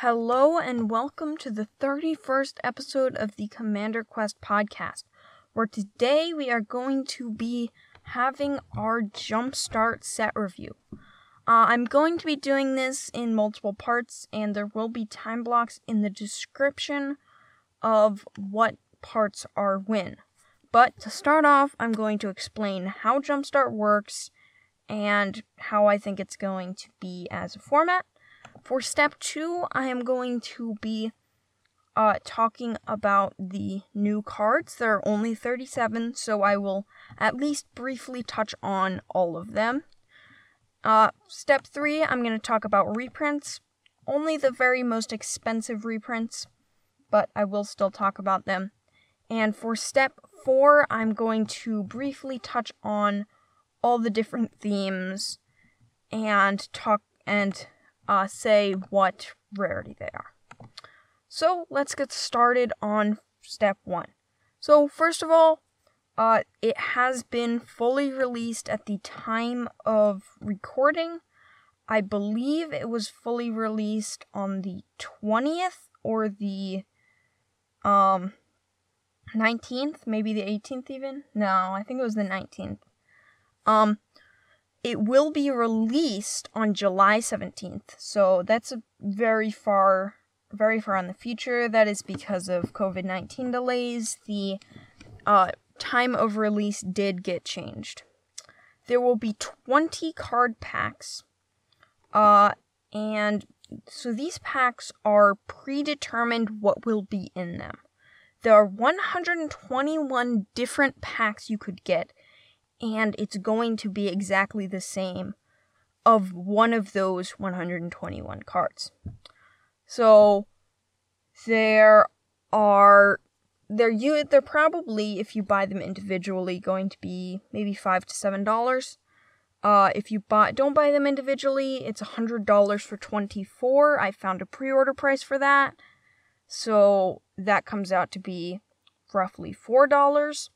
Hello and welcome to the 31st episode of the Commander Quest podcast, where today we are going to be having our Jumpstart set review. Uh, I'm going to be doing this in multiple parts, and there will be time blocks in the description of what parts are when. But to start off, I'm going to explain how Jumpstart works and how I think it's going to be as a format. For step two, I am going to be uh, talking about the new cards. There are only 37, so I will at least briefly touch on all of them. Uh, step three, I'm going to talk about reprints. Only the very most expensive reprints, but I will still talk about them. And for step four, I'm going to briefly touch on all the different themes and talk and uh, say what rarity they are. So let's get started on step one. So, first of all, uh, it has been fully released at the time of recording. I believe it was fully released on the 20th or the um 19th, maybe the 18th even. No, I think it was the 19th. Um it will be released on July 17th. So that's very far very far in the future. That is because of COVID-19 delays. The uh, time of release did get changed. There will be 20 card packs. Uh and so these packs are predetermined what will be in them. There are 121 different packs you could get and it's going to be exactly the same of one of those 121 cards. So there are they're you they're probably if you buy them individually going to be maybe 5 to 7 dollars. Uh, if you buy don't buy them individually, it's a hundred dollars for twenty four. I found a pre order price for that, so that comes out to be roughly four dollars.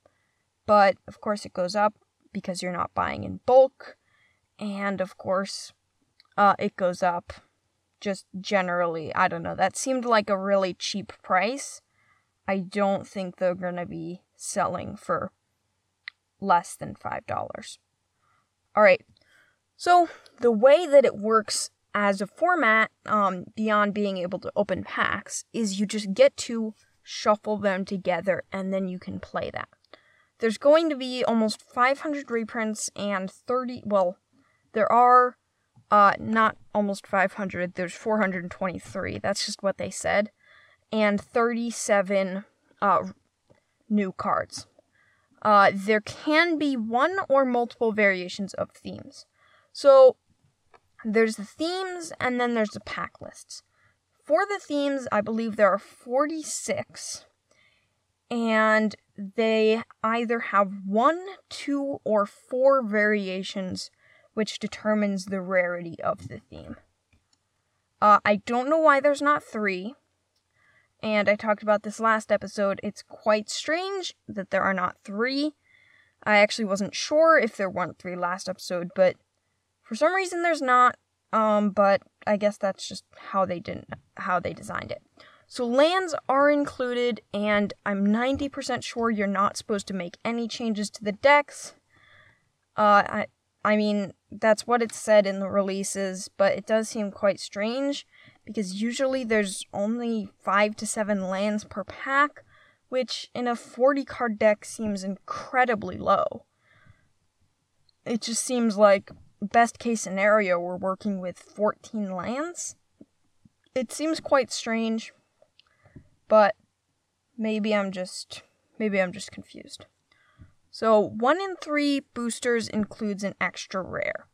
But of course, it goes up because you're not buying in bulk. And of course, uh, it goes up just generally. I don't know. That seemed like a really cheap price. I don't think they're going to be selling for less than $5. All right. So, the way that it works as a format, um, beyond being able to open packs, is you just get to shuffle them together and then you can play that. There's going to be almost 500 reprints and 30. Well, there are uh, not almost 500. There's 423. That's just what they said, and 37 uh, new cards. Uh, there can be one or multiple variations of themes. So there's the themes, and then there's the pack lists. For the themes, I believe there are 46, and they either have one, two, or four variations, which determines the rarity of the theme. Uh, I don't know why there's not three, and I talked about this last episode. It's quite strange that there are not three. I actually wasn't sure if there weren't three last episode, but for some reason there's not. Um, but I guess that's just how they didn't how they designed it. So lands are included, and I'm 90% sure you're not supposed to make any changes to the decks. Uh, I, I mean, that's what it said in the releases, but it does seem quite strange because usually there's only 5 to 7 lands per pack, which in a 40 card deck seems incredibly low. It just seems like best case scenario we're working with 14 lands. It seems quite strange, but maybe I'm just maybe I'm just confused. So, 1 in 3 boosters includes an extra rare.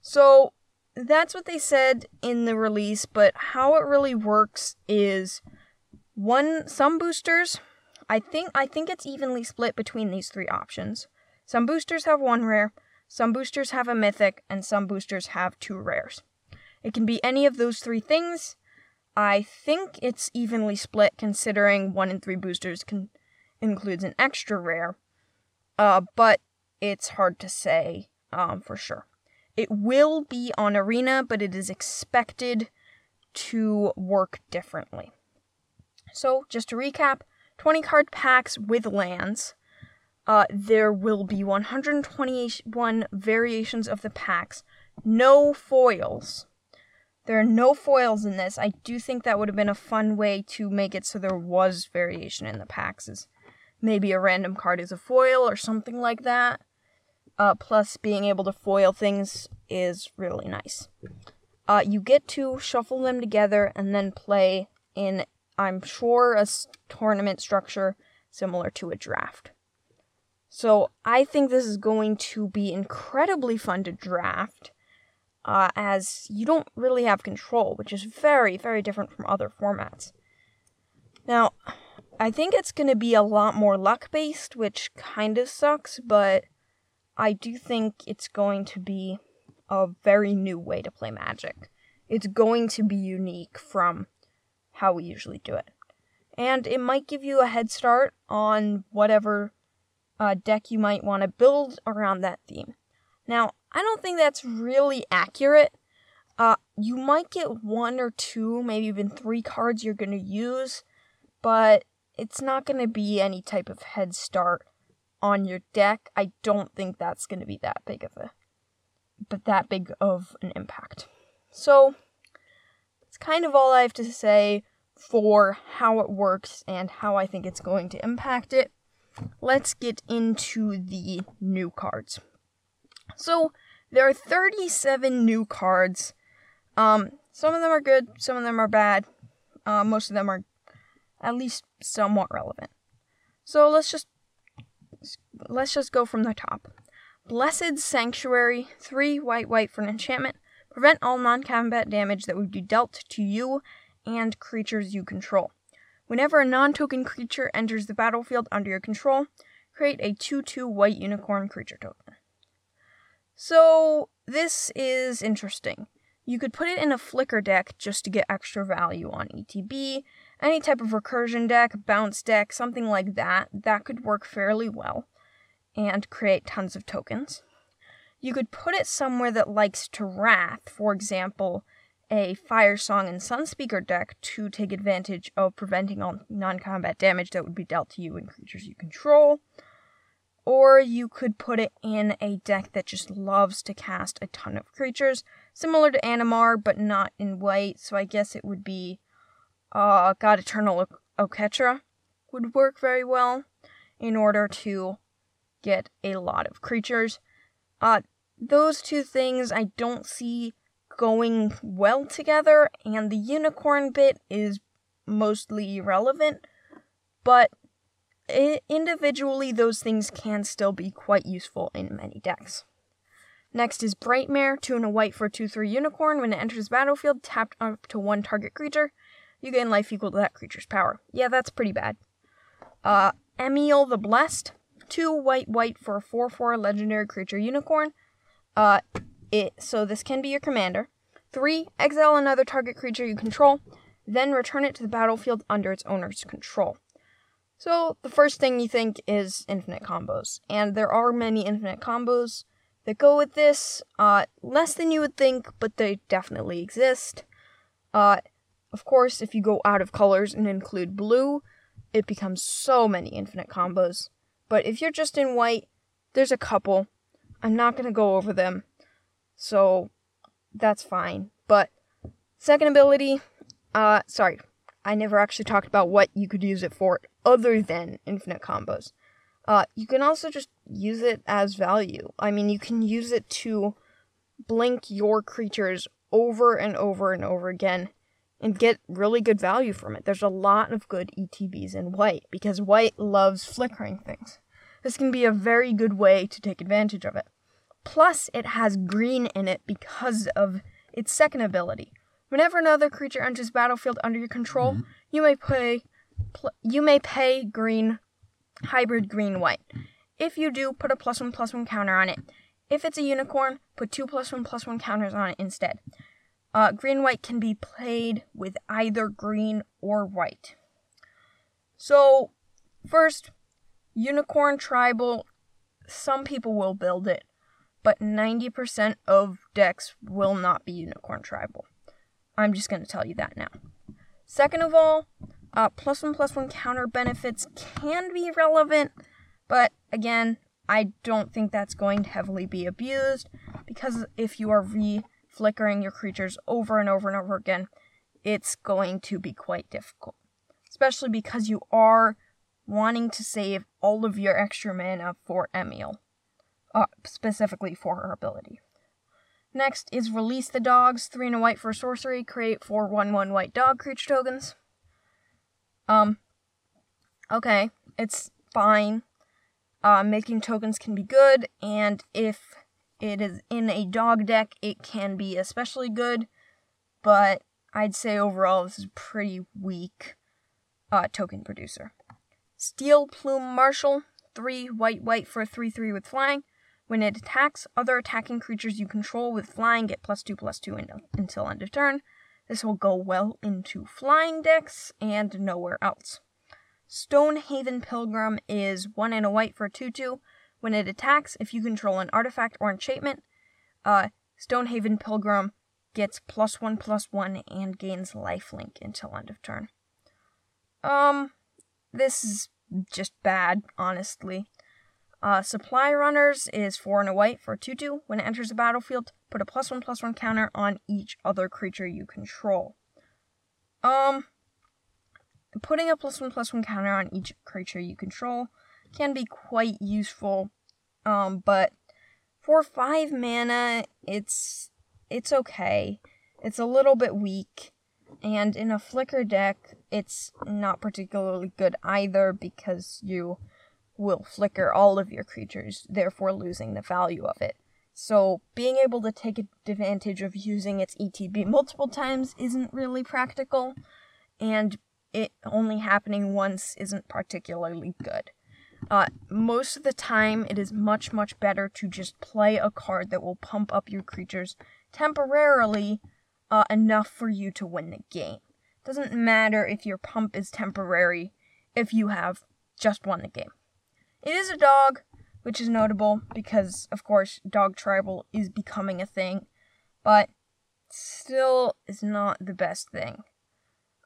So, that's what they said in the release, but how it really works is one some boosters I think I think it's evenly split between these three options. Some boosters have one rare, some boosters have a mythic, and some boosters have two rares. It can be any of those three things, I think it's evenly split considering one in three boosters can includes an extra rare. Uh, but it's hard to say um, for sure. It will be on Arena, but it is expected to work differently. So, just to recap 20 card packs with lands. Uh, there will be 121 variations of the packs, no foils. There are no foils in this. I do think that would have been a fun way to make it so there was variation in the packs. Is maybe a random card is a foil or something like that. Uh, plus, being able to foil things is really nice. Uh, you get to shuffle them together and then play in, I'm sure, a tournament structure similar to a draft. So I think this is going to be incredibly fun to draft, uh, as you don't really have control, which is very, very different from other formats. Now, I think it's going to be a lot more luck based, which kind of sucks, but I do think it's going to be a very new way to play Magic. It's going to be unique from how we usually do it. And it might give you a head start on whatever uh, deck you might want to build around that theme. Now, I don't think that's really accurate. Uh, you might get one or two, maybe even three cards you're going to use, but it's not going to be any type of head start on your deck. I don't think that's going to be that big of a but that big of an impact. So, that's kind of all I have to say for how it works and how I think it's going to impact it. Let's get into the new cards. So, there are 37 new cards. Um, some of them are good, some of them are bad. Uh, most of them are at least somewhat relevant. So let's just let's just go from the top. Blessed Sanctuary, 3 white white for an enchantment. Prevent all non combat damage that would be dealt to you and creatures you control. Whenever a non token creature enters the battlefield under your control, create a 2 2 white unicorn creature token. So, this is interesting. You could put it in a flicker deck just to get extra value on ETB, any type of recursion deck, bounce deck, something like that. That could work fairly well and create tons of tokens. You could put it somewhere that likes to wrath, for example, a Firesong and Sunspeaker deck to take advantage of preventing all non combat damage that would be dealt to you and creatures you control. Or you could put it in a deck that just loves to cast a ton of creatures, similar to Animar, but not in white, so I guess it would be uh, God Eternal Oketra would work very well in order to get a lot of creatures. Uh, those two things I don't see going well together, and the unicorn bit is mostly irrelevant, but individually, those things can still be quite useful in many decks. Next is Brightmare, 2 and a white for 2 3 unicorn. When it enters battlefield, tapped up to one target creature. You gain life equal to that creature's power. Yeah, that's pretty bad. Uh, Emiel the Blessed, two white white for a 4 4 legendary creature unicorn. Uh, it so this can be your commander. Three, exile another target creature you control, then return it to the battlefield under its owner's control. So the first thing you think is infinite combos, and there are many infinite combos that go with this. Uh, less than you would think, but they definitely exist. Uh, of course, if you go out of colors and include blue, it becomes so many infinite combos. But if you're just in white, there's a couple. I'm not going to go over them. So that's fine. But second ability, uh sorry. I never actually talked about what you could use it for other than infinite combos. Uh you can also just use it as value. I mean, you can use it to blink your creatures over and over and over again and get really good value from it. There's a lot of good ETBs in white because white loves flickering things. This can be a very good way to take advantage of it. Plus, it has green in it because of its second ability. Whenever another creature enters battlefield under your control, mm-hmm. you may pay pl- you may pay green hybrid green white. If you do, put a plus one plus one counter on it. If it's a unicorn, put two plus one plus one counters on it instead. Uh, green white can be played with either green or white. So, first, unicorn tribal, some people will build it, but 90% of decks will not be unicorn tribal. I'm just going to tell you that now. Second of all, uh, plus one plus one counter benefits can be relevant, but again, I don't think that's going to heavily be abused because if you are re flickering your creatures over and over and over again, it's going to be quite difficult. Especially because you are wanting to save all of your extra mana for Emiel, uh, specifically for her ability. Next is release the dogs, three and a white for sorcery, create four one one white dog creature tokens. Um, okay, it's fine. Uh, making tokens can be good, and if it is in a dog deck, it can be especially good, but I'd say overall this is pretty weak uh, token producer. Steelplume Marshal, 3 white white for 3 3 with flying. When it attacks, other attacking creatures you control with flying get plus 2 plus 2 until end of turn. This will go well into flying decks and nowhere else. Stonehaven Pilgrim is 1 and a white for 2 2. When it attacks, if you control an artifact or enchantment, uh, Stonehaven Pilgrim gets plus 1 plus 1 and gains lifelink until end of turn. Um, this is just bad, honestly. Uh, Supply Runners is 4 and a white for 2 2. When it enters the battlefield, put a plus 1 plus 1 counter on each other creature you control. Um, putting a plus 1 plus 1 counter on each creature you control can be quite useful. Um, but for 5 mana, it's it's okay. It's a little bit weak. And in a flicker deck, it's not particularly good either because you will flicker all of your creatures, therefore losing the value of it. So, being able to take advantage of using its ETB multiple times isn't really practical, and it only happening once isn't particularly good. Uh, most of the time, it is much, much better to just play a card that will pump up your creatures temporarily uh, enough for you to win the game. Doesn't matter if your pump is temporary if you have just won the game. It is a dog, which is notable because, of course, dog tribal is becoming a thing, but still is not the best thing.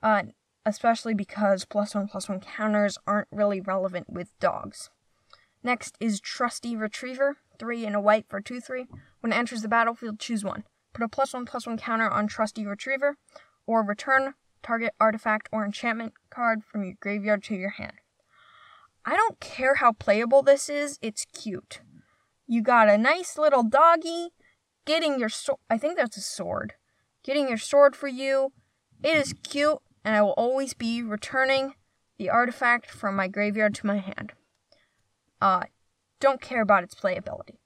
Uh, especially because plus one plus one counters aren't really relevant with dogs. Next is Trusty Retriever, 3 and a white for 2 3. When it enters the battlefield, choose one. Put a plus 1 plus 1 counter on Trusty Retriever, or return target artifact or enchantment card from your graveyard to your hand. I don't care how playable this is, it's cute. You got a nice little doggy getting your sword. I think that's a sword. Getting your sword for you. It is cute and I will always be returning the artifact from my graveyard to my hand. Uh, don't care about its playability.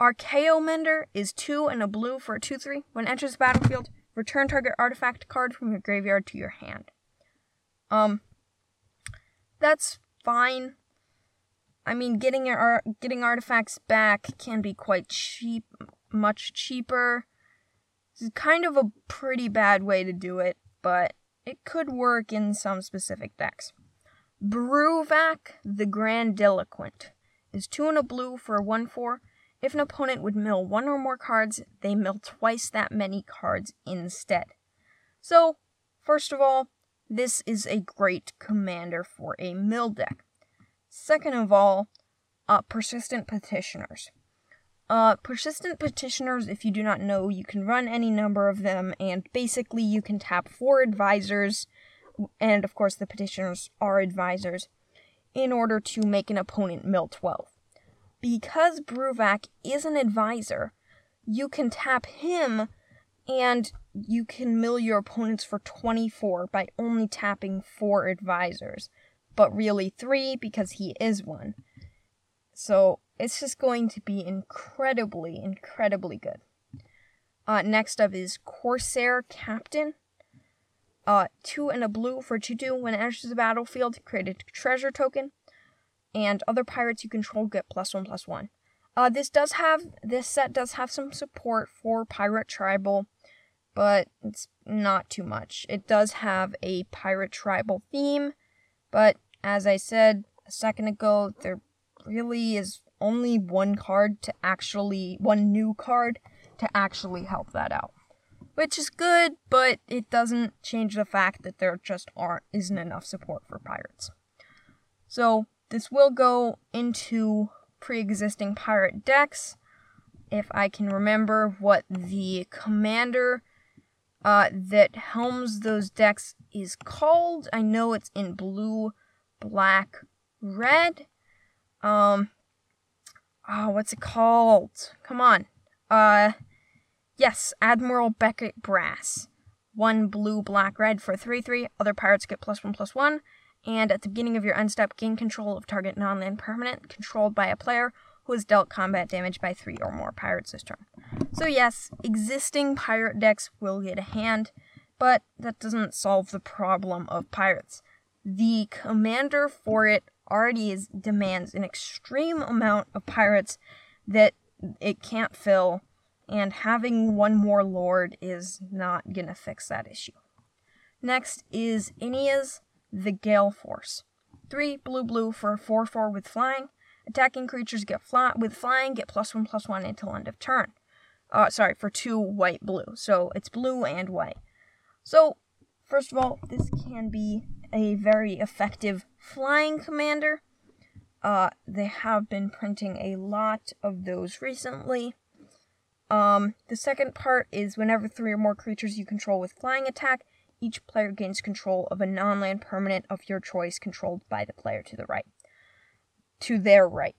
Archaeomender is 2 and a blue for a 2 3. When enters the battlefield, return target artifact card from your graveyard to your hand. Um, that's fine. I mean, getting your getting artifacts back can be quite cheap, much cheaper. It's kind of a pretty bad way to do it, but it could work in some specific decks. Bruvac the Grandiloquent is 2 and a blue for a 1 4. If an opponent would mill one or more cards, they mill twice that many cards instead. So, first of all, this is a great commander for a mill deck. Second of all, uh, persistent petitioners. Uh, persistent petitioners, if you do not know, you can run any number of them, and basically you can tap four advisors, and of course the petitioners are advisors, in order to make an opponent mill 12. Because Bruvac is an advisor, you can tap him and you can mill your opponents for 24 by only tapping four advisors, but really three because he is one. So it's just going to be incredibly, incredibly good. Uh, next up is Corsair Captain. Uh, two and a blue for 2 2. When it enters the battlefield, create a treasure token. And other pirates you control get plus 1 plus 1. Uh, this does have, this set does have some support for Pirate Tribal, but it's not too much. It does have a Pirate Tribal theme, but as I said a second ago, there really is only one card to actually, one new card to actually help that out. which is good, but it doesn't change the fact that there just aren't isn't enough support for pirates. So this will go into pre-existing pirate decks. If I can remember what the commander uh, that helms those decks is called, I know it's in blue, black, red. Um, oh, what's it called? Come on. Uh, yes, Admiral Beckett Brass. One blue, black, red for 3 3. Other pirates get plus 1 plus 1. And at the beginning of your end step, gain control of target non land permanent controlled by a player who has dealt combat damage by 3 or more pirates this turn. So, yes, existing pirate decks will get a hand, but that doesn't solve the problem of pirates. The commander for it already is, demands an extreme amount of pirates that it can't fill, and having one more lord is not gonna fix that issue. Next is Inniaz, the Gale Force. 3 blue blue for 4 4 with flying. Attacking creatures get fly- with flying get plus 1 plus 1 until end of turn. Uh, sorry, for 2 white blue. So it's blue and white. So, first of all, this can be a very effective flying commander. Uh, they have been printing a lot of those recently. Um, the second part is whenever three or more creatures you control with flying attack, each player gains control of a non land permanent of your choice controlled by the player to the right. To their right.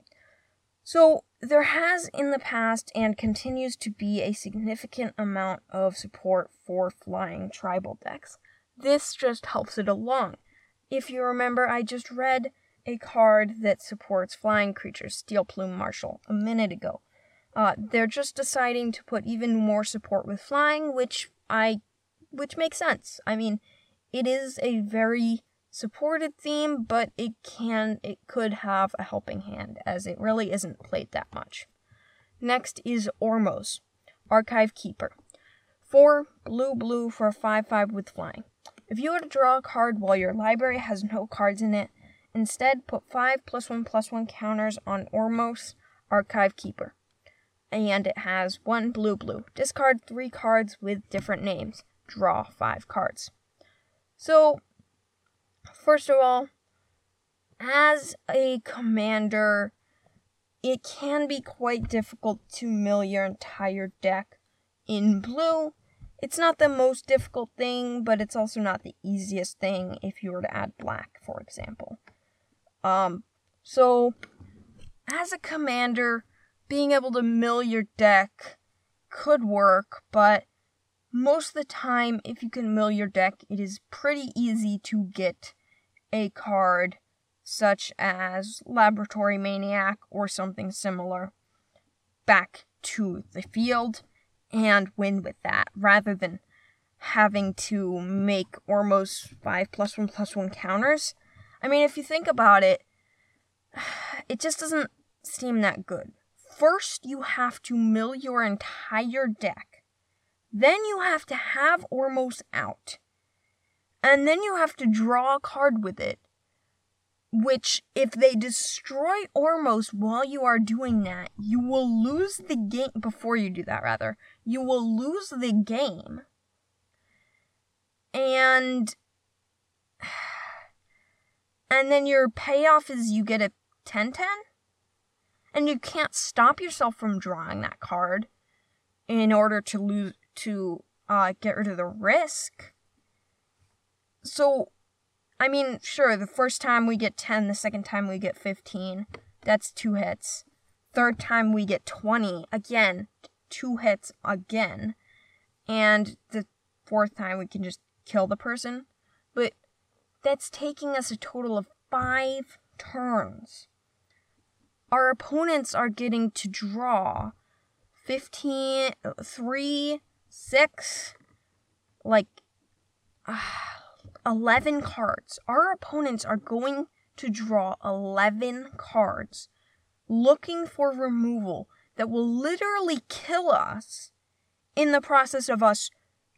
So, there has in the past and continues to be a significant amount of support for flying tribal decks. This just helps it along. If you remember, I just read a card that supports flying creatures, Steelplume Marshal, a minute ago. Uh, they're just deciding to put even more support with flying, which I, which makes sense. I mean, it is a very supported theme, but it can, it could have a helping hand, as it really isn't played that much. Next is Ormos, Archive Keeper. Four blue blue for a 5 5 with flying. If you were to draw a card while your library has no cards in it, instead put 5 plus 1 plus 1 counters on Ormos, Archive Keeper and it has one blue blue. Discard three cards with different names. Draw five cards. So, first of all, as a commander, it can be quite difficult to mill your entire deck in blue. It's not the most difficult thing, but it's also not the easiest thing if you were to add black, for example. Um, so, as a commander, being able to mill your deck could work, but most of the time, if you can mill your deck, it is pretty easy to get a card such as Laboratory Maniac or something similar back to the field and win with that rather than having to make almost 5 plus 1 plus 1 counters. I mean, if you think about it, it just doesn't seem that good first you have to mill your entire deck. Then you have to have Ormos out. And then you have to draw a card with it. Which, if they destroy Ormos while you are doing that, you will lose the game. Before you do that, rather, you will lose the game. And. And then your payoff is you get a 10 10? and you can't stop yourself from drawing that card in order to lose to uh, get rid of the risk. So, I mean, sure, the first time we get 10, the second time we get 15. That's two hits. Third time we get 20. Again, two hits again. And the fourth time we can just kill the person. But that's taking us a total of five turns our opponents are getting to draw 15, 3, 6, like uh, 11 cards. Our opponents are going to draw 11 cards looking for removal that will literally kill us in the process of us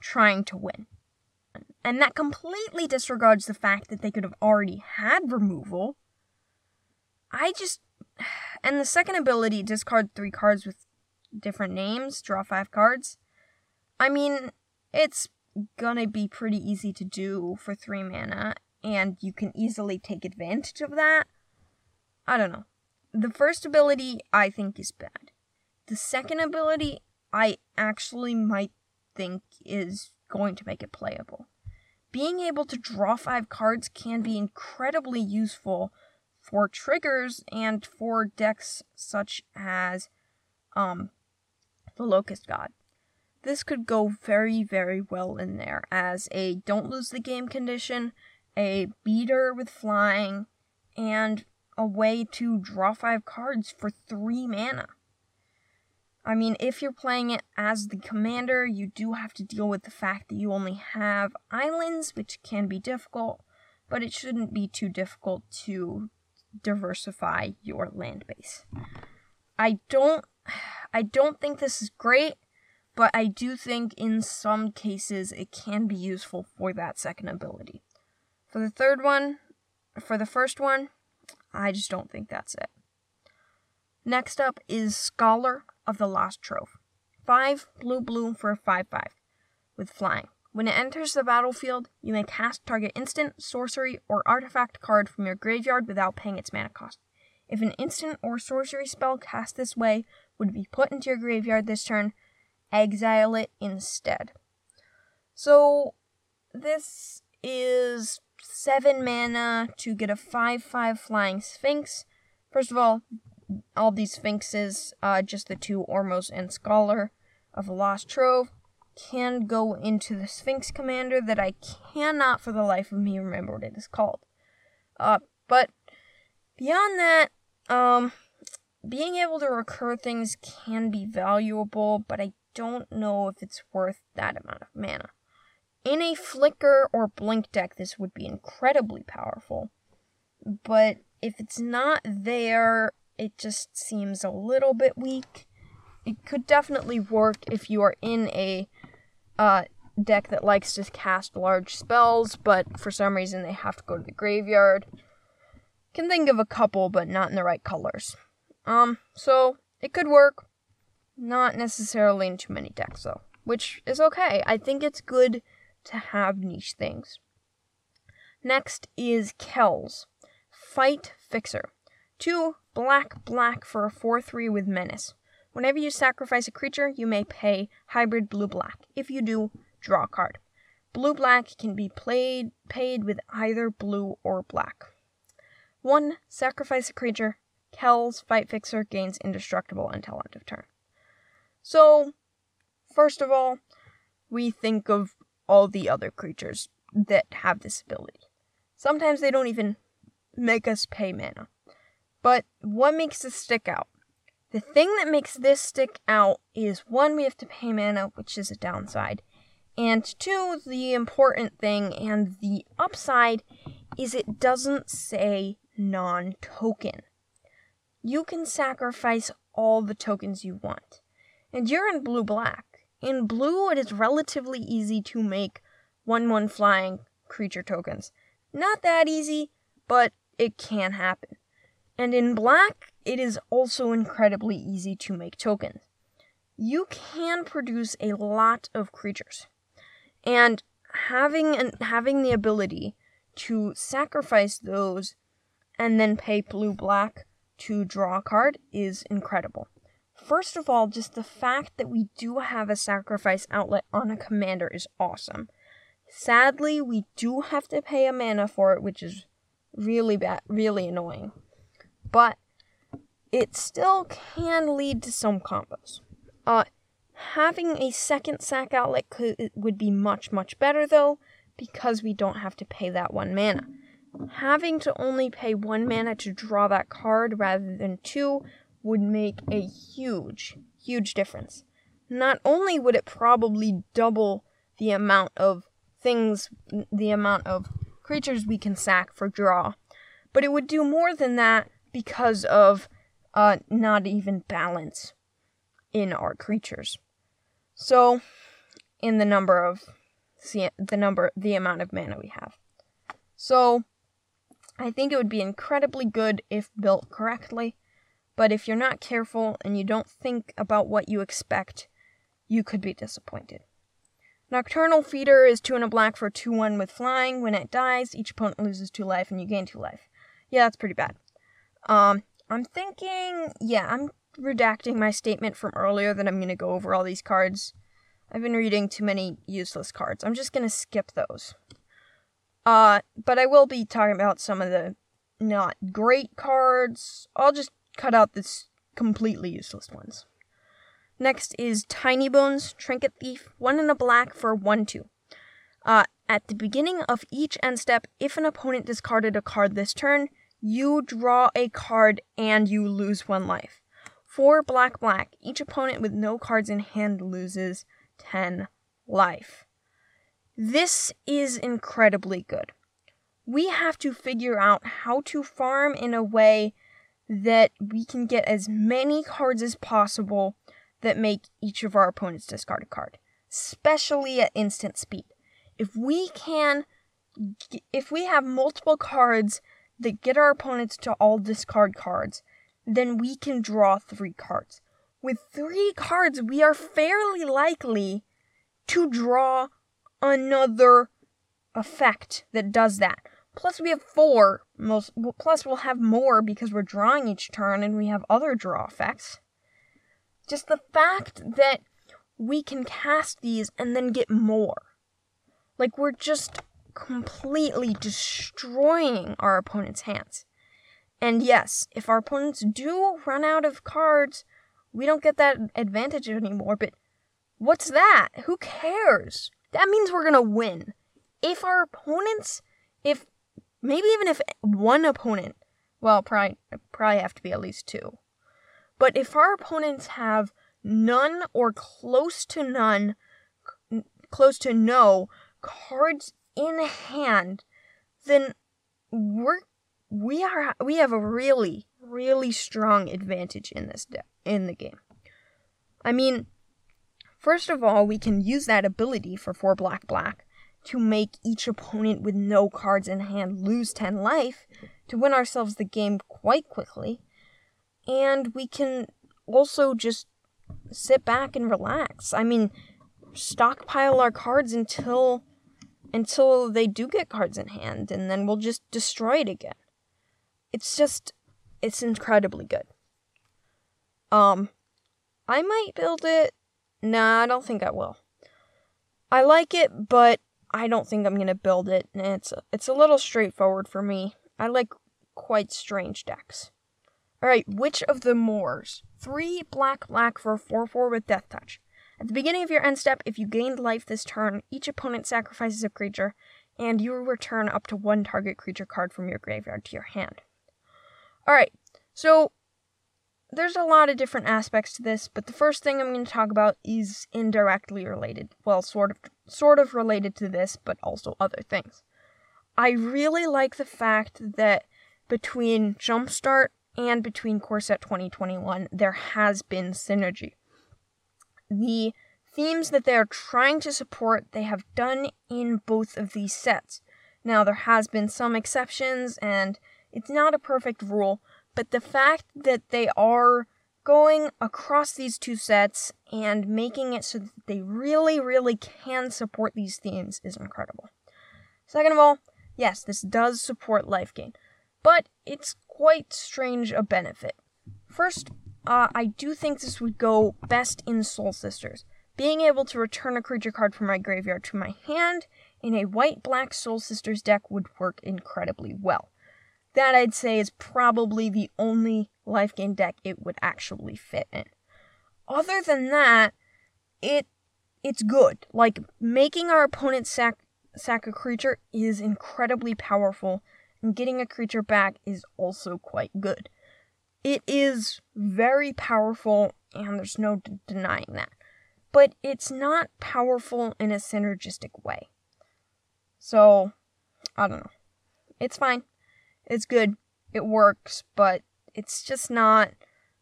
trying to win. And that completely disregards the fact that they could have already had removal. I just and the second ability, discard three cards with different names, draw five cards. I mean, it's gonna be pretty easy to do for three mana, and you can easily take advantage of that. I don't know. The first ability I think is bad. The second ability I actually might think is going to make it playable. Being able to draw five cards can be incredibly useful for triggers and for decks such as um, the Locust God. This could go very, very well in there as a don't lose the game condition, a beater with flying, and a way to draw five cards for three mana. I mean, if you're playing it as the commander, you do have to deal with the fact that you only have islands, which can be difficult, but it shouldn't be too difficult to diversify your land base. I don't I don't think this is great, but I do think in some cases it can be useful for that second ability. For the third one, for the first one, I just don't think that's it. Next up is Scholar of the Lost Trove. 5 blue blue for a 5 5 with flying. When it enters the battlefield, you may cast target instant, sorcery, or artifact card from your graveyard without paying its mana cost. If an instant or sorcery spell cast this way would be put into your graveyard this turn, exile it instead. So, this is 7 mana to get a 5 5 Flying Sphinx. First of all, all these Sphinxes, uh, just the two Ormos and Scholar of the Lost Trove, can go into the Sphinx Commander that I cannot for the life of me remember what it is called. Uh, but beyond that, um, being able to recur things can be valuable, but I don't know if it's worth that amount of mana. In a flicker or blink deck, this would be incredibly powerful. But if it's not there, it just seems a little bit weak. It could definitely work if you are in a uh, deck that likes to cast large spells, but for some reason they have to go to the graveyard. Can think of a couple, but not in the right colors. Um, so it could work. Not necessarily in too many decks, though, which is okay. I think it's good to have niche things. Next is Kels, Fight Fixer. Two black black for a 4 3 with Menace. Whenever you sacrifice a creature, you may pay hybrid blue black. If you do, draw a card. Blue black can be played paid with either blue or black. 1. Sacrifice a creature. Kels Fight Fixer gains indestructible until end of turn. So, first of all, we think of all the other creatures that have this ability. Sometimes they don't even make us pay mana. But what makes this stick out? The thing that makes this stick out is one, we have to pay mana, which is a downside. And two, the important thing and the upside is it doesn't say non token. You can sacrifice all the tokens you want. And you're in blue black. In blue, it is relatively easy to make 1 1 flying creature tokens. Not that easy, but it can happen. And in black, it is also incredibly easy to make tokens. You can produce a lot of creatures. And having an, having the ability to sacrifice those and then pay blue black to draw a card is incredible. First of all, just the fact that we do have a sacrifice outlet on a commander is awesome. Sadly, we do have to pay a mana for it, which is really bad, really annoying but it still can lead to some combos. Uh, having a second sack outlet could, would be much, much better though, because we don't have to pay that one mana. Having to only pay one mana to draw that card rather than two would make a huge, huge difference. Not only would it probably double the amount of things, the amount of creatures we can sack for draw, but it would do more than that because of uh, not even balance in our creatures. So, in the number of the number the amount of mana we have. So, I think it would be incredibly good if built correctly, but if you're not careful and you don't think about what you expect, you could be disappointed. Nocturnal Feeder is 2 and a black for 2 1 with flying. When it dies, each opponent loses 2 life and you gain 2 life. Yeah, that's pretty bad. Um, I'm thinking, yeah, I'm redacting my statement from earlier that I'm going to go over all these cards. I've been reading too many useless cards. I'm just going to skip those. Uh, but I will be talking about some of the not great cards. I'll just cut out the completely useless ones. Next is Tinybones, Trinket Thief, one in a black for 1 2. Uh, at the beginning of each end step, if an opponent discarded a card this turn, you draw a card and you lose one life. For black black, each opponent with no cards in hand loses 10 life. This is incredibly good. We have to figure out how to farm in a way that we can get as many cards as possible that make each of our opponents discard a card, especially at instant speed. If we can, if we have multiple cards that get our opponents to all discard cards, then we can draw three cards. With three cards, we are fairly likely to draw another effect that does that. Plus, we have four. Most plus, we'll have more because we're drawing each turn, and we have other draw effects. Just the fact that we can cast these and then get more. Like, we're just completely destroying our opponent's hands. And yes, if our opponents do run out of cards, we don't get that advantage anymore, but what's that? Who cares? That means we're gonna win. If our opponents, if maybe even if one opponent, well, probably probably have to be at least two, but if our opponents have none or close to none, close to no cards in hand, then we're we are we have a really really strong advantage in this de- in the game. I mean, first of all, we can use that ability for four black black to make each opponent with no cards in hand lose 10 life to win ourselves the game quite quickly and we can also just sit back and relax. I mean, stockpile our cards until until they do get cards in hand and then we'll just destroy it again. It's just it's incredibly good. Um I might build it. Nah, I don't think I will. I like it, but I don't think I'm to build it. It's it's a little straightforward for me. I like quite strange decks. Alright, Witch of the Moors? Three black black for 4 4 with Death Touch. At the beginning of your end step, if you gained life this turn, each opponent sacrifices a creature, and you return up to one target creature card from your graveyard to your hand. Alright, so there's a lot of different aspects to this, but the first thing I'm going to talk about is indirectly related. Well, sort of sort of related to this, but also other things. I really like the fact that between Jumpstart and between Core Set 2021, there has been synergy. The themes that they are trying to support, they have done in both of these sets. Now, there has been some exceptions, and it's not a perfect rule, but the fact that they are going across these two sets and making it so that they really, really can support these themes is incredible. Second of all, yes, this does support life gain, but it's quite strange a benefit. First, uh, I do think this would go best in Soul Sisters. Being able to return a creature card from my graveyard to my hand in a white black Soul Sisters deck would work incredibly well. That I'd say is probably the only life gain deck it would actually fit in. Other than that, it it's good. Like making our opponent sack sack a creature is incredibly powerful and getting a creature back is also quite good. It is very powerful, and there's no d- denying that. But it's not powerful in a synergistic way. So, I don't know. It's fine. It's good. It works, but it's just not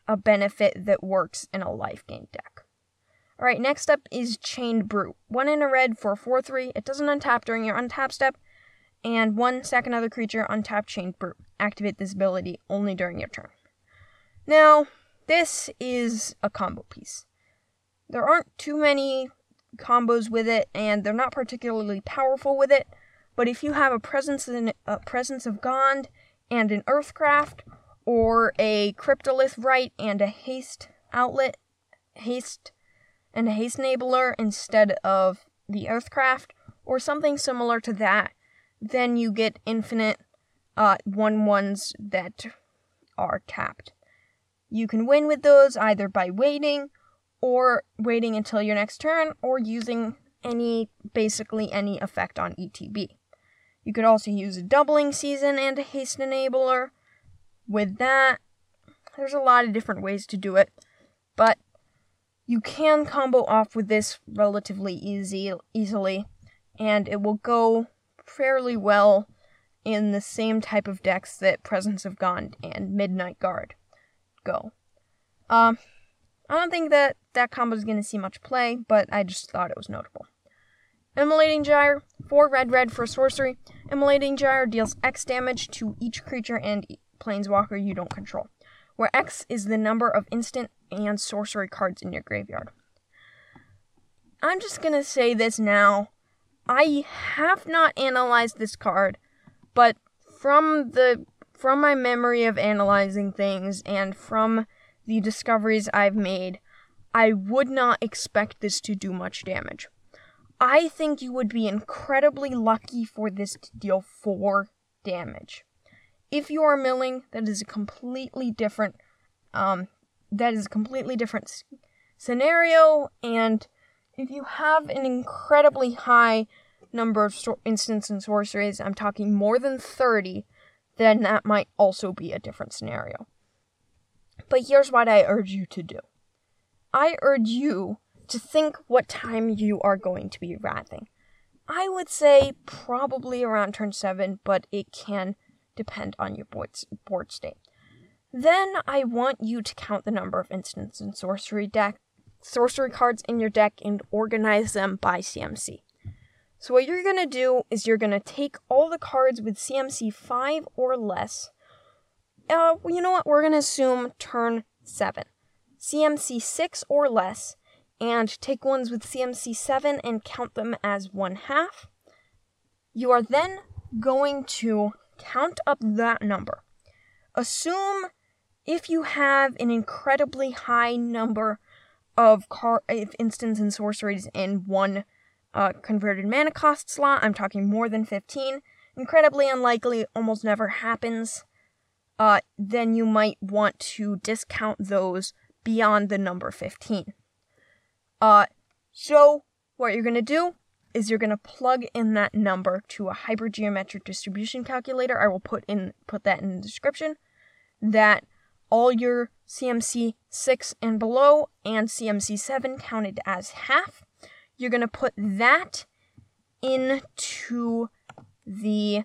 a benefit that works in a life gain deck. Alright, next up is Chained Brute. One in a red for 4 3. It doesn't untap during your untap step, and one sack another creature, untap Chained Brute. Activate this ability only during your turn. Now, this is a combo piece. There aren't too many combos with it, and they're not particularly powerful with it. But if you have a presence in a presence of Gond and an Earthcraft, or a Cryptolith Rite and a haste outlet, haste and a haste enabler instead of the Earthcraft, or something similar to that, then you get infinite uh, one ones that are tapped. You can win with those either by waiting or waiting until your next turn or using any basically any effect on ETB. You could also use a doubling season and a haste enabler. With that, there's a lot of different ways to do it, but you can combo off with this relatively easy easily and it will go fairly well in the same type of decks that Presence of Gond and Midnight Guard go. Um, I don't think that that combo is going to see much play, but I just thought it was notable. Immolating Gyre, 4 red red for sorcery. Immolating Gyre deals X damage to each creature and planeswalker you don't control, where X is the number of instant and sorcery cards in your graveyard. I'm just gonna say this now. I have not analyzed this card, but from the from my memory of analyzing things and from the discoveries I've made, I would not expect this to do much damage. I think you would be incredibly lucky for this to deal 4 damage. If you are milling, that is a completely different um that is a completely different scenario and if you have an incredibly high number of so- instants and sorceries, I'm talking more than 30, then that might also be a different scenario. But here's what I urge you to do I urge you to think what time you are going to be wrathing. I would say probably around turn 7, but it can depend on your board state. Then I want you to count the number of instants and sorcery deck sorcery cards in your deck and organize them by CMC. So what you're going to do is you're going to take all the cards with CMC 5 or less. Uh, you know what? We're going to assume turn 7. CMC 6 or less and take ones with CMC 7 and count them as one half. You are then going to count up that number. Assume if you have an incredibly high number of car of instants and sorceries in one uh, converted mana cost slot. I'm talking more than 15. Incredibly unlikely, almost never happens. Uh, then you might want to discount those beyond the number 15. Uh, so what you're gonna do is you're gonna plug in that number to a hypergeometric distribution calculator. I will put in put that in the description. That all your CMC 6 and below and CMC 7 counted as half. You're going to put that into the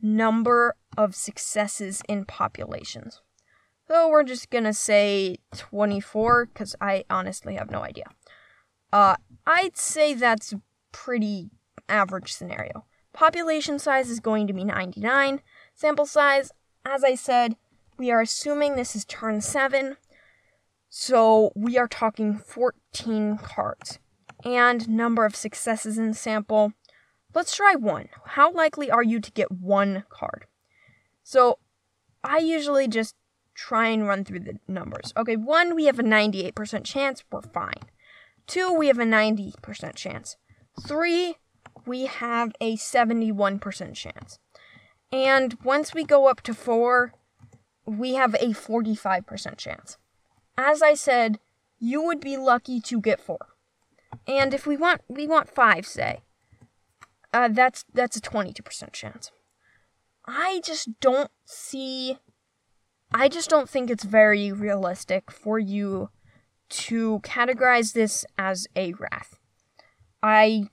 number of successes in populations. So we're just going to say 24 because I honestly have no idea. Uh, I'd say that's a pretty average scenario. Population size is going to be 99. Sample size, as I said, we are assuming this is turn 7. So we are talking 14 cards. And number of successes in sample. Let's try one. How likely are you to get one card? So I usually just try and run through the numbers. Okay, one, we have a 98% chance, we're fine. Two, we have a 90% chance. Three, we have a 71% chance. And once we go up to four, we have a 45% chance. As I said, you would be lucky to get 4. And if we want we want 5 say, uh, that's that's a 22% chance. I just don't see I just don't think it's very realistic for you to categorize this as a wrath. I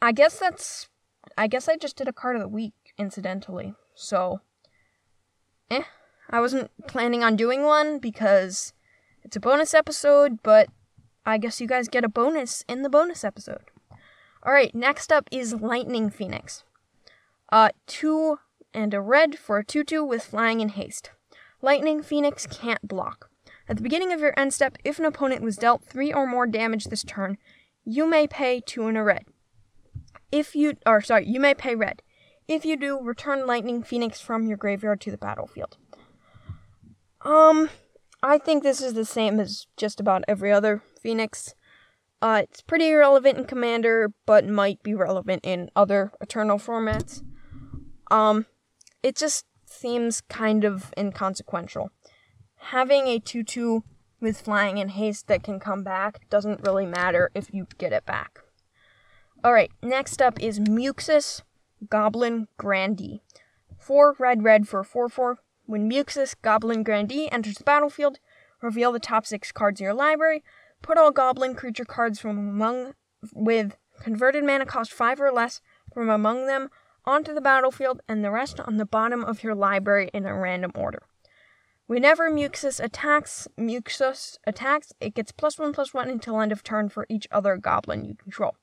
I guess that's I guess I just did a card of the week incidentally. So eh I wasn't planning on doing one because it's a bonus episode, but I guess you guys get a bonus in the bonus episode. Alright, next up is Lightning Phoenix. Uh, two and a red for a 2 2 with flying and haste. Lightning Phoenix can't block. At the beginning of your end step, if an opponent was dealt 3 or more damage this turn, you may pay two and a red. If you, or sorry, you may pay red. If you do, return Lightning Phoenix from your graveyard to the battlefield. Um, I think this is the same as just about every other Phoenix. Uh, it's pretty irrelevant in Commander, but might be relevant in other Eternal formats. Um, it just seems kind of inconsequential. Having a 2 2 with flying and haste that can come back doesn't really matter if you get it back. Alright, next up is Muxus Goblin Grandee. 4 red red for 4 4. When Muxus Goblin Grandee enters the battlefield, reveal the top 6 cards in your library. Put all goblin creature cards from among with converted mana cost 5 or less from among them onto the battlefield and the rest on the bottom of your library in a random order. Whenever Muxus attacks, Muxus attacks, it gets plus one plus one until end of turn for each other goblin you control.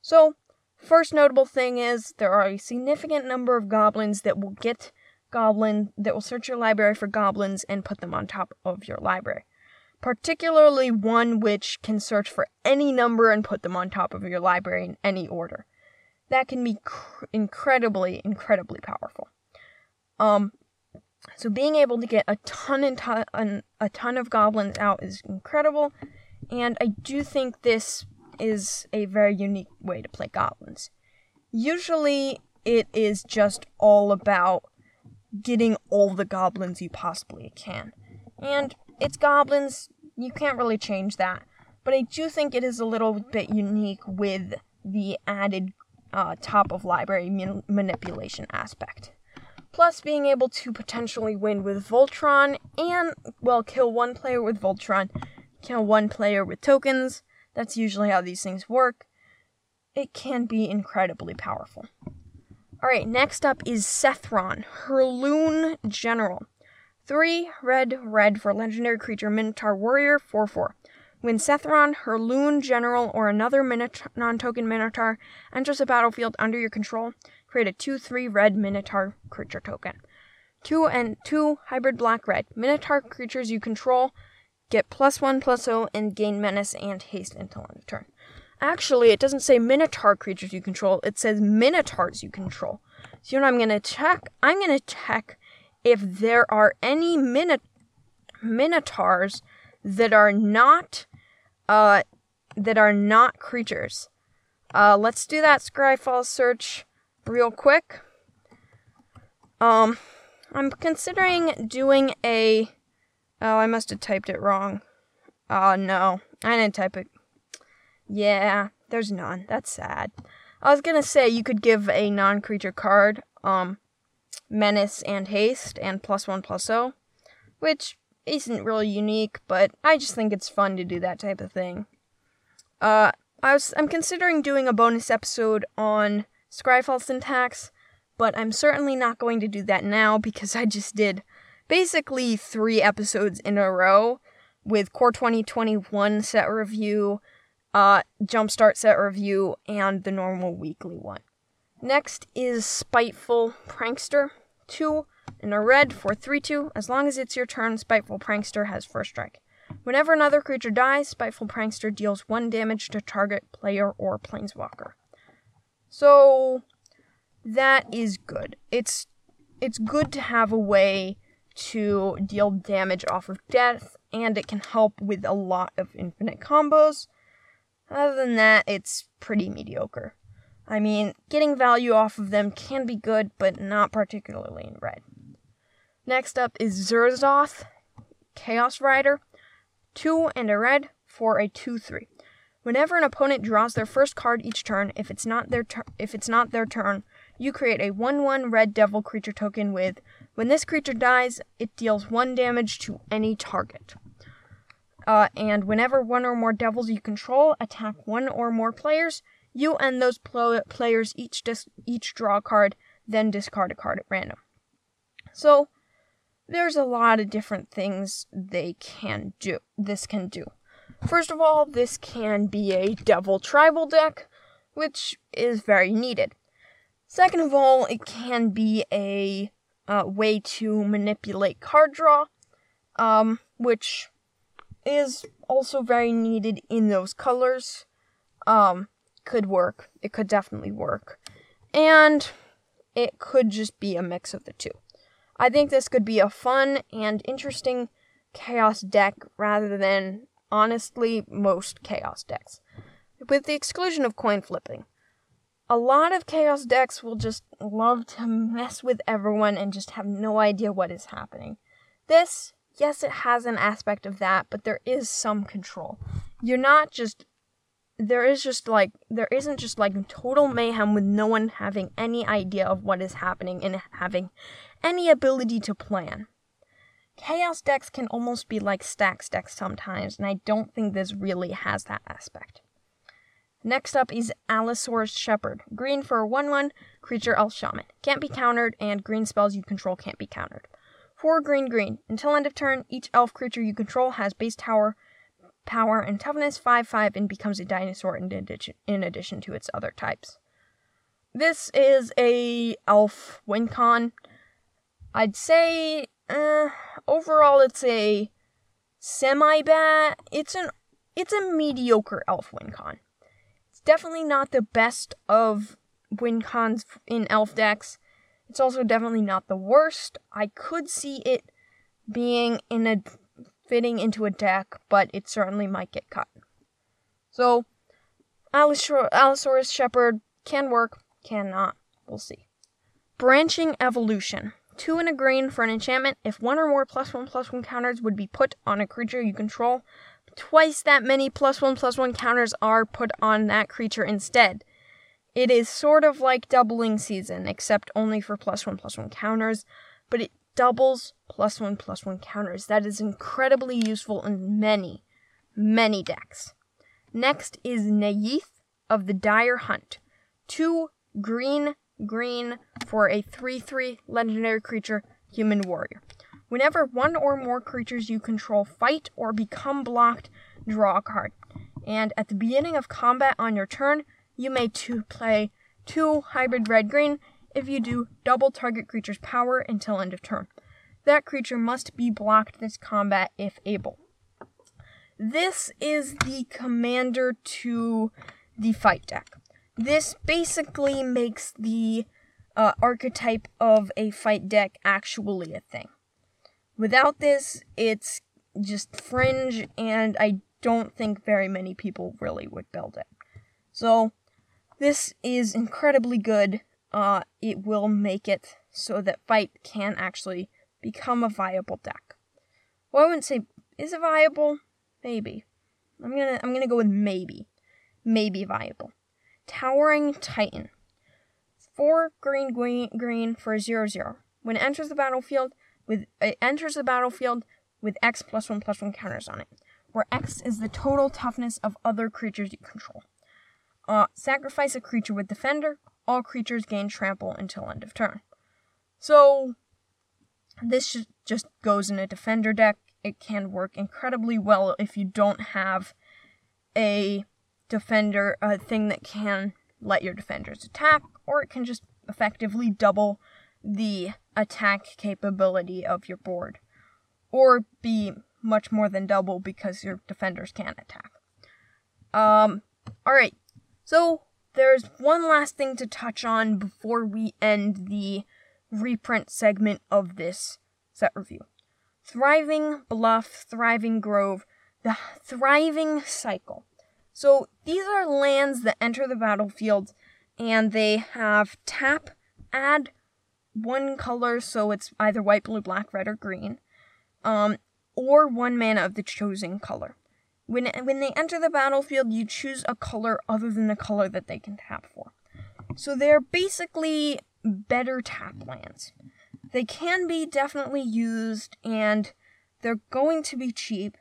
So, first notable thing is there are a significant number of goblins that will get goblin that will search your library for goblins and put them on top of your library. Particularly one which can search for any number and put them on top of your library in any order. That can be cr- incredibly, incredibly powerful. Um, so being able to get a ton and ton, a ton of goblins out is incredible, and I do think this is a very unique way to play goblins. Usually, it is just all about getting all the goblins you possibly can, and it's goblins. You can't really change that, but I do think it is a little bit unique with the added uh, top of library man- manipulation aspect plus being able to potentially win with Voltron and, well, kill one player with Voltron, kill one player with tokens. That's usually how these things work. It can be incredibly powerful. Alright, next up is Sethron, Hurloon General. 3 red, red for legendary creature Minotaur Warrior 4 4. When Sethron, Hurloon General, or another non token Minotaur enters a battlefield under your control, create a 2 3 red Minotaur creature token. 2 and 2 hybrid black red. Minotaur creatures you control get plus 1 plus 0 and gain menace and haste until end of turn. Actually, it doesn't say Minotaur creatures you control, it says Minotaurs you control. So, you know I'm to check? I'm to check if there are any Mino- Minotaurs that are not uh that are not creatures. Uh let's do that Scryfall search real quick. Um, I'm considering doing a. Oh, I must have typed it wrong. Oh, no. I didn't type it. Yeah, there's none. That's sad. I was gonna say you could give a non creature card, um, menace and haste and plus one plus O, which isn't really unique, but I just think it's fun to do that type of thing. Uh, I was I'm considering doing a bonus episode on Scryfall syntax, but I'm certainly not going to do that now because I just did basically three episodes in a row with Core 2021 set review, uh, Jumpstart set review, and the normal weekly one. Next is Spiteful Prankster. 2 in a red for 3 2. As long as it's your turn, Spiteful Prankster has first strike. Whenever another creature dies, Spiteful Prankster deals 1 damage to target player or planeswalker. So that is good. It's it's good to have a way to deal damage off of death, and it can help with a lot of infinite combos. Other than that, it's pretty mediocre. I mean, getting value off of them can be good, but not particularly in red. Next up is Zurzoth, Chaos Rider. Two and a red for a 2 3. Whenever an opponent draws their first card each turn, if it's not their if it's not their turn, you create a 1/1 red devil creature token with when this creature dies, it deals 1 damage to any target. Uh, and whenever one or more devils you control attack one or more players, you and those pl- players each dis- each draw a card, then discard a card at random. So there's a lot of different things they can do. This can do. First of all, this can be a Devil Tribal deck, which is very needed. Second of all, it can be a uh, way to manipulate card draw, um, which is also very needed in those colors. um, could work. It could definitely work. And it could just be a mix of the two. I think this could be a fun and interesting chaos deck rather than, honestly, most chaos decks. With the exclusion of coin flipping. A lot of chaos decks will just love to mess with everyone and just have no idea what is happening. This, yes, it has an aspect of that, but there is some control. You're not just there is just like there isn't just like total mayhem with no one having any idea of what is happening and having any ability to plan. Chaos decks can almost be like stacks decks sometimes, and I don't think this really has that aspect. Next up is Allosaurus Shepherd. Green for a 1 1 creature elf shaman. Can't be countered, and green spells you control can't be countered. 4 green green. Until end of turn, each elf creature you control has base tower power and toughness 5 5 and becomes a dinosaur in addition, in addition to its other types. This is a elf win con. I'd say uh, overall it's a semi bad. It's an it's a mediocre elf win con. It's definitely not the best of win cons in elf decks. It's also definitely not the worst. I could see it being in a fitting into a deck, but it certainly might get cut. So, Allosaurus Shepherd can work, cannot. We'll see. Branching Evolution. Two and a green for an enchantment. If one or more plus one plus one counters would be put on a creature you control, twice that many plus one plus one counters are put on that creature instead. It is sort of like doubling season, except only for plus one plus one counters, but it doubles plus one plus one counters. That is incredibly useful in many, many decks. Next is Neyith of the Dire Hunt. Two green, green for a 3 3 legendary creature, human warrior. Whenever one or more creatures you control fight or become blocked, draw a card. And at the beginning of combat on your turn, you may to play two hybrid red green if you do, double target creature's power until end of turn. That creature must be blocked this combat if able. This is the commander to the fight deck. This basically makes the uh, archetype of a fight deck actually a thing. Without this, it's just fringe, and I don't think very many people really would build it. So, this is incredibly good uh, it will make it so that fight can actually become a viable deck. Well, I wouldn't say is it viable. Maybe. I'm gonna I'm gonna go with maybe. Maybe viable. Towering Titan. Four green green green for zero zero. When it enters the battlefield with it enters the battlefield with X plus one plus one counters on it, where X is the total toughness of other creatures you control. Uh, sacrifice a creature with defender all creatures gain trample until end of turn. So, this just goes in a defender deck. It can work incredibly well if you don't have a defender, a thing that can let your defenders attack, or it can just effectively double the attack capability of your board, or be much more than double because your defenders can't attack. Um, alright, so there's one last thing to touch on before we end the reprint segment of this set review. Thriving Bluff, Thriving Grove, the Thriving Cycle. So these are lands that enter the battlefield and they have tap, add one color, so it's either white, blue, black, red, or green, um, or one mana of the chosen color. When, when they enter the battlefield, you choose a color other than the color that they can tap for. So they're basically better tap lands. They can be definitely used and they're going to be cheap.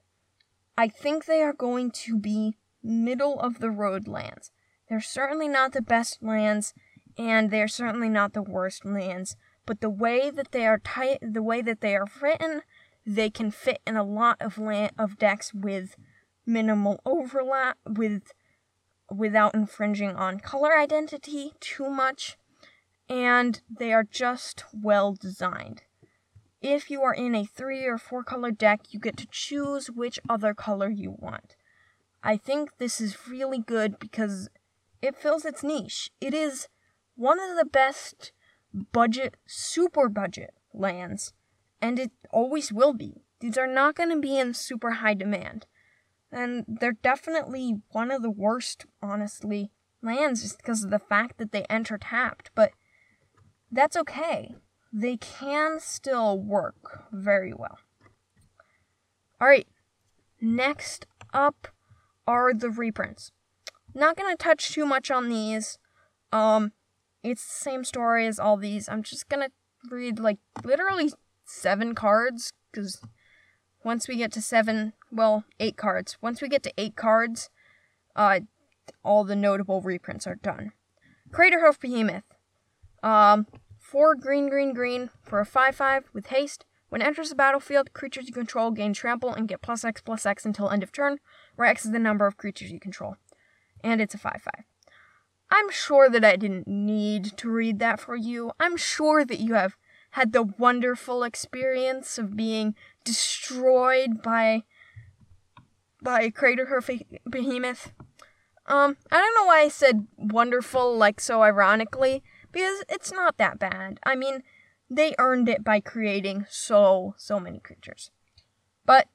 I think they are going to be middle of the road lands. They're certainly not the best lands and they're certainly not the worst lands, but the way that they are tight, the way that they are written, they can fit in a lot of land of decks with minimal overlap with without infringing on color identity too much and they are just well designed. If you are in a 3 or 4 color deck, you get to choose which other color you want. I think this is really good because it fills its niche. It is one of the best budget, super budget lands, and it always will be. These are not going to be in super high demand. And they're definitely one of the worst, honestly, lands just because of the fact that they enter tapped. But that's okay. They can still work very well. Alright, next up are the reprints. Not gonna touch too much on these. Um, it's the same story as all these. I'm just gonna read like literally seven cards because once we get to seven, well, eight cards. Once we get to eight cards, uh, all the notable reprints are done. Craterhoof Behemoth. Um, four green, green, green for a 5 5 with haste. When enters the battlefield, creatures you control gain trample and get plus X plus X until end of turn, where X is the number of creatures you control. And it's a 5 5. I'm sure that I didn't need to read that for you. I'm sure that you have had the wonderful experience of being destroyed by by Crater Craterhoof Behemoth. Um, I don't know why I said wonderful like so ironically, because it's not that bad. I mean, they earned it by creating so, so many creatures. But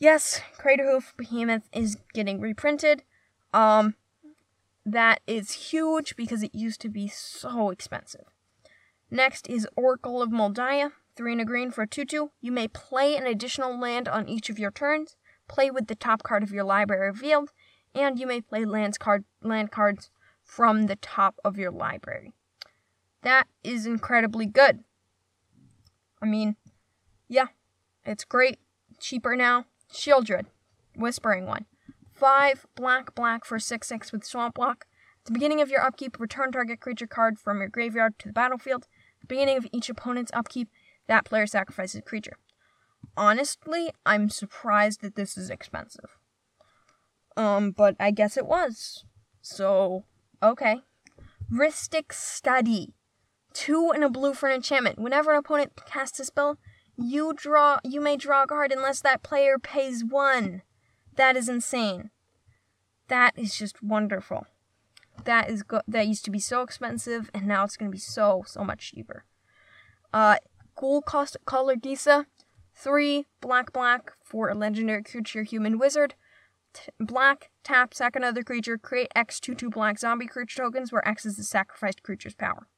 yes, Craterhoof Behemoth is getting reprinted. Um, that is huge because it used to be so expensive. Next is Oracle of Daya, 3 and a green for a 2 2. You may play an additional land on each of your turns, play with the top card of your library revealed, and you may play lands card, land cards from the top of your library. That is incredibly good. I mean, yeah, it's great. Cheaper now. Sheoldred, Whispering one. 5 black black for 6 6 with Swamp. At the beginning of your upkeep, return target creature card from your graveyard to the battlefield. At the beginning of each opponent's upkeep, that player sacrifices a creature. Honestly, I'm surprised that this is expensive. Um, but I guess it was. So, okay. Rhystic Study. Two and a blue for an enchantment. Whenever an opponent casts a spell, you draw you may draw a card unless that player pays one. That is insane. That is just wonderful. That is go- that used to be so expensive and now it's going to be so so much cheaper. Uh Ghoulcaller Gisa, 3 black black for a legendary creature human wizard. T- black, tap, sack another creature, create X 2 2 black zombie creature tokens where X is the sacrificed creature's power.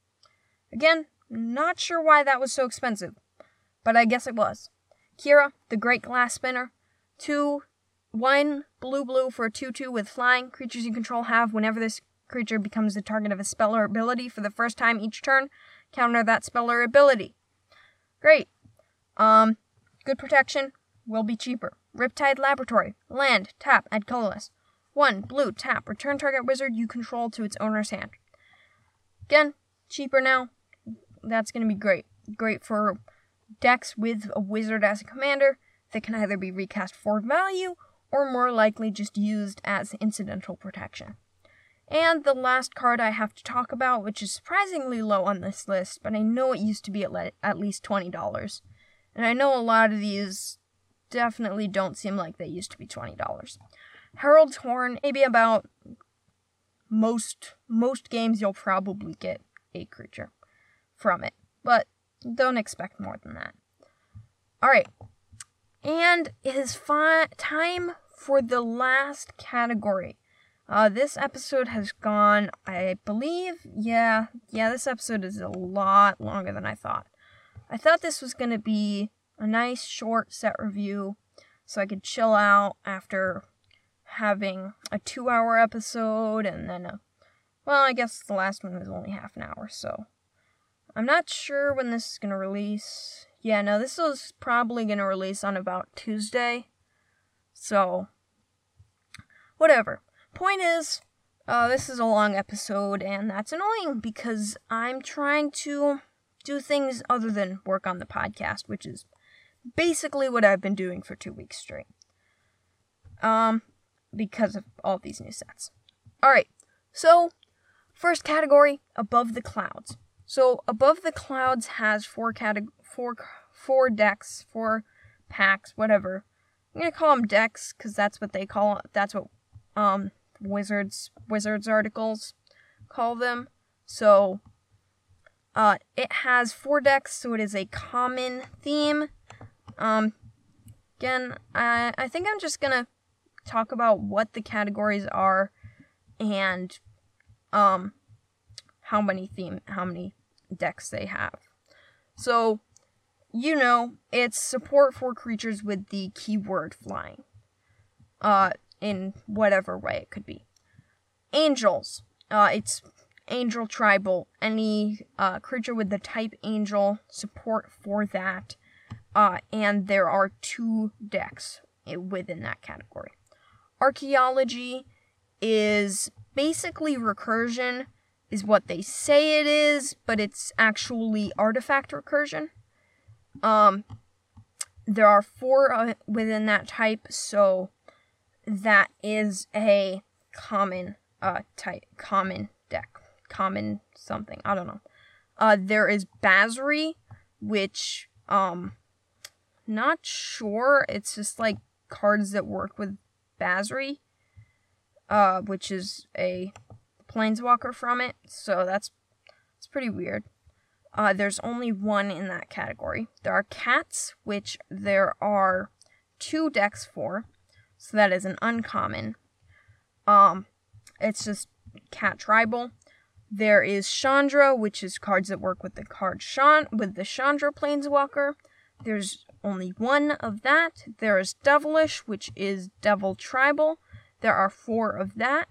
Again, not sure why that was so expensive, but I guess it was. Kira, the Great Glass Spinner. Two, one blue blue for a 2 2 with flying. Creatures you control have whenever this creature becomes the target of a spell or ability for the first time each turn, counter that spell or ability. Great. Um, good protection, will be cheaper. Riptide Laboratory. Land, tap, add colorless. 1. Blue, tap, return target wizard you control to its owner's hand. Again, cheaper now, that's going to be great. Great for decks with a wizard as a commander that can either be recast for value or more likely just used as incidental protection. And the last card I have to talk about, which is surprisingly low on this list, but I know it used to be at, le- at least $20. And I know a lot of these definitely don't seem like they used to be $20. Herald's Horn, maybe about most most games you'll probably get a creature from it. But don't expect more than that. Alright. And it is fi- time for the last category. Uh, this episode has gone, I believe, yeah, yeah, this episode is a lot longer than I thought. I thought this was going to be a nice short set review so I could chill out after having a two hour episode and then a, well, I guess the last one was only half an hour, so I'm not sure when this is going to release. Yeah, no, this is probably going to release on about Tuesday. So, whatever. Point is, uh, this is a long episode, and that's annoying because I'm trying to do things other than work on the podcast, which is basically what I've been doing for two weeks straight. Um, because of all these new sets. Alright, so, first category, Above the Clouds. So above the clouds has four categ- four four decks, four packs, whatever. I'm gonna call them decks because that's what they call. That's what um, Wizards Wizards articles call them. So uh, it has four decks, so it is a common theme. Um, again, I, I think I'm just gonna talk about what the categories are and um, how many theme, how many decks they have. So, you know, it's support for creatures with the keyword flying. Uh, in whatever way it could be. Angels. Uh, it's angel tribal. Any uh, creature with the type angel support for that. Uh, and there are two decks within that category. Archaeology is basically recursion, is what they say it is, but it's actually artifact recursion. Um, there are four uh, within that type, so that is a common uh type, common deck, common something. I don't know. Uh, there is Basri, which um, not sure. It's just like cards that work with Basri, uh, which is a planeswalker from it. So that's it's pretty weird. Uh, there's only one in that category. There are cats, which there are two decks for. So that is an uncommon. Um, it's just cat tribal. There is Chandra, which is cards that work with the card Shan with the Chandra Planeswalker. There's only one of that. There is Devilish, which is Devil Tribal. There are four of that.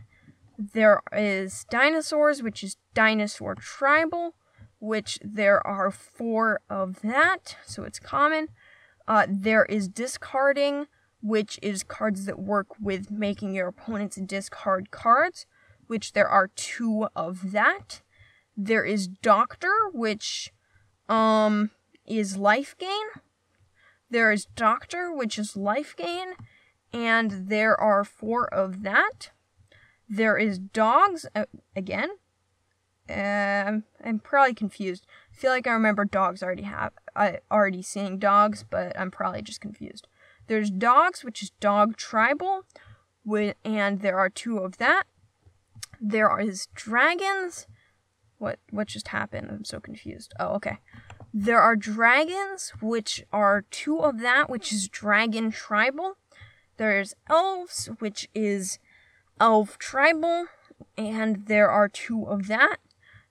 There is Dinosaurs, which is Dinosaur Tribal, which there are four of that, so it's common. Uh, there is Discarding, which is cards that work with making your opponents discard cards, which there are two of that. There is Doctor, which um is life gain, there is Doctor, which is life gain, and there are four of that. There is Dogs, uh, again. Um, I'm probably confused. I feel like I remember dogs already have I already seeing dogs, but I'm probably just confused. There's dogs, which is dog tribal, with, and there are two of that. There is dragons. What what just happened? I'm so confused. Oh, okay. There are dragons, which are two of that, which is dragon tribal. There's elves, which is elf tribal, and there are two of that.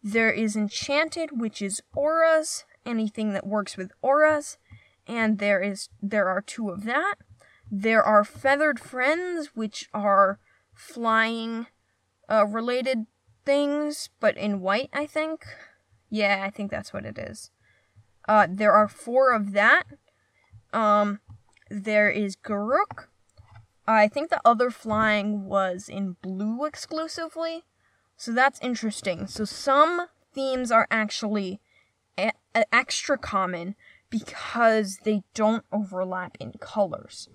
There is enchanted, which is auras, anything that works with auras, and there is there are two of that. There are feathered friends, which are flying uh, related things, but in white, I think. Yeah, I think that's what it is. Uh, there are four of that. Um, there is Garruk. I think the other flying was in blue exclusively. So that's interesting. So some themes are actually a- extra common because they don't overlap in colors.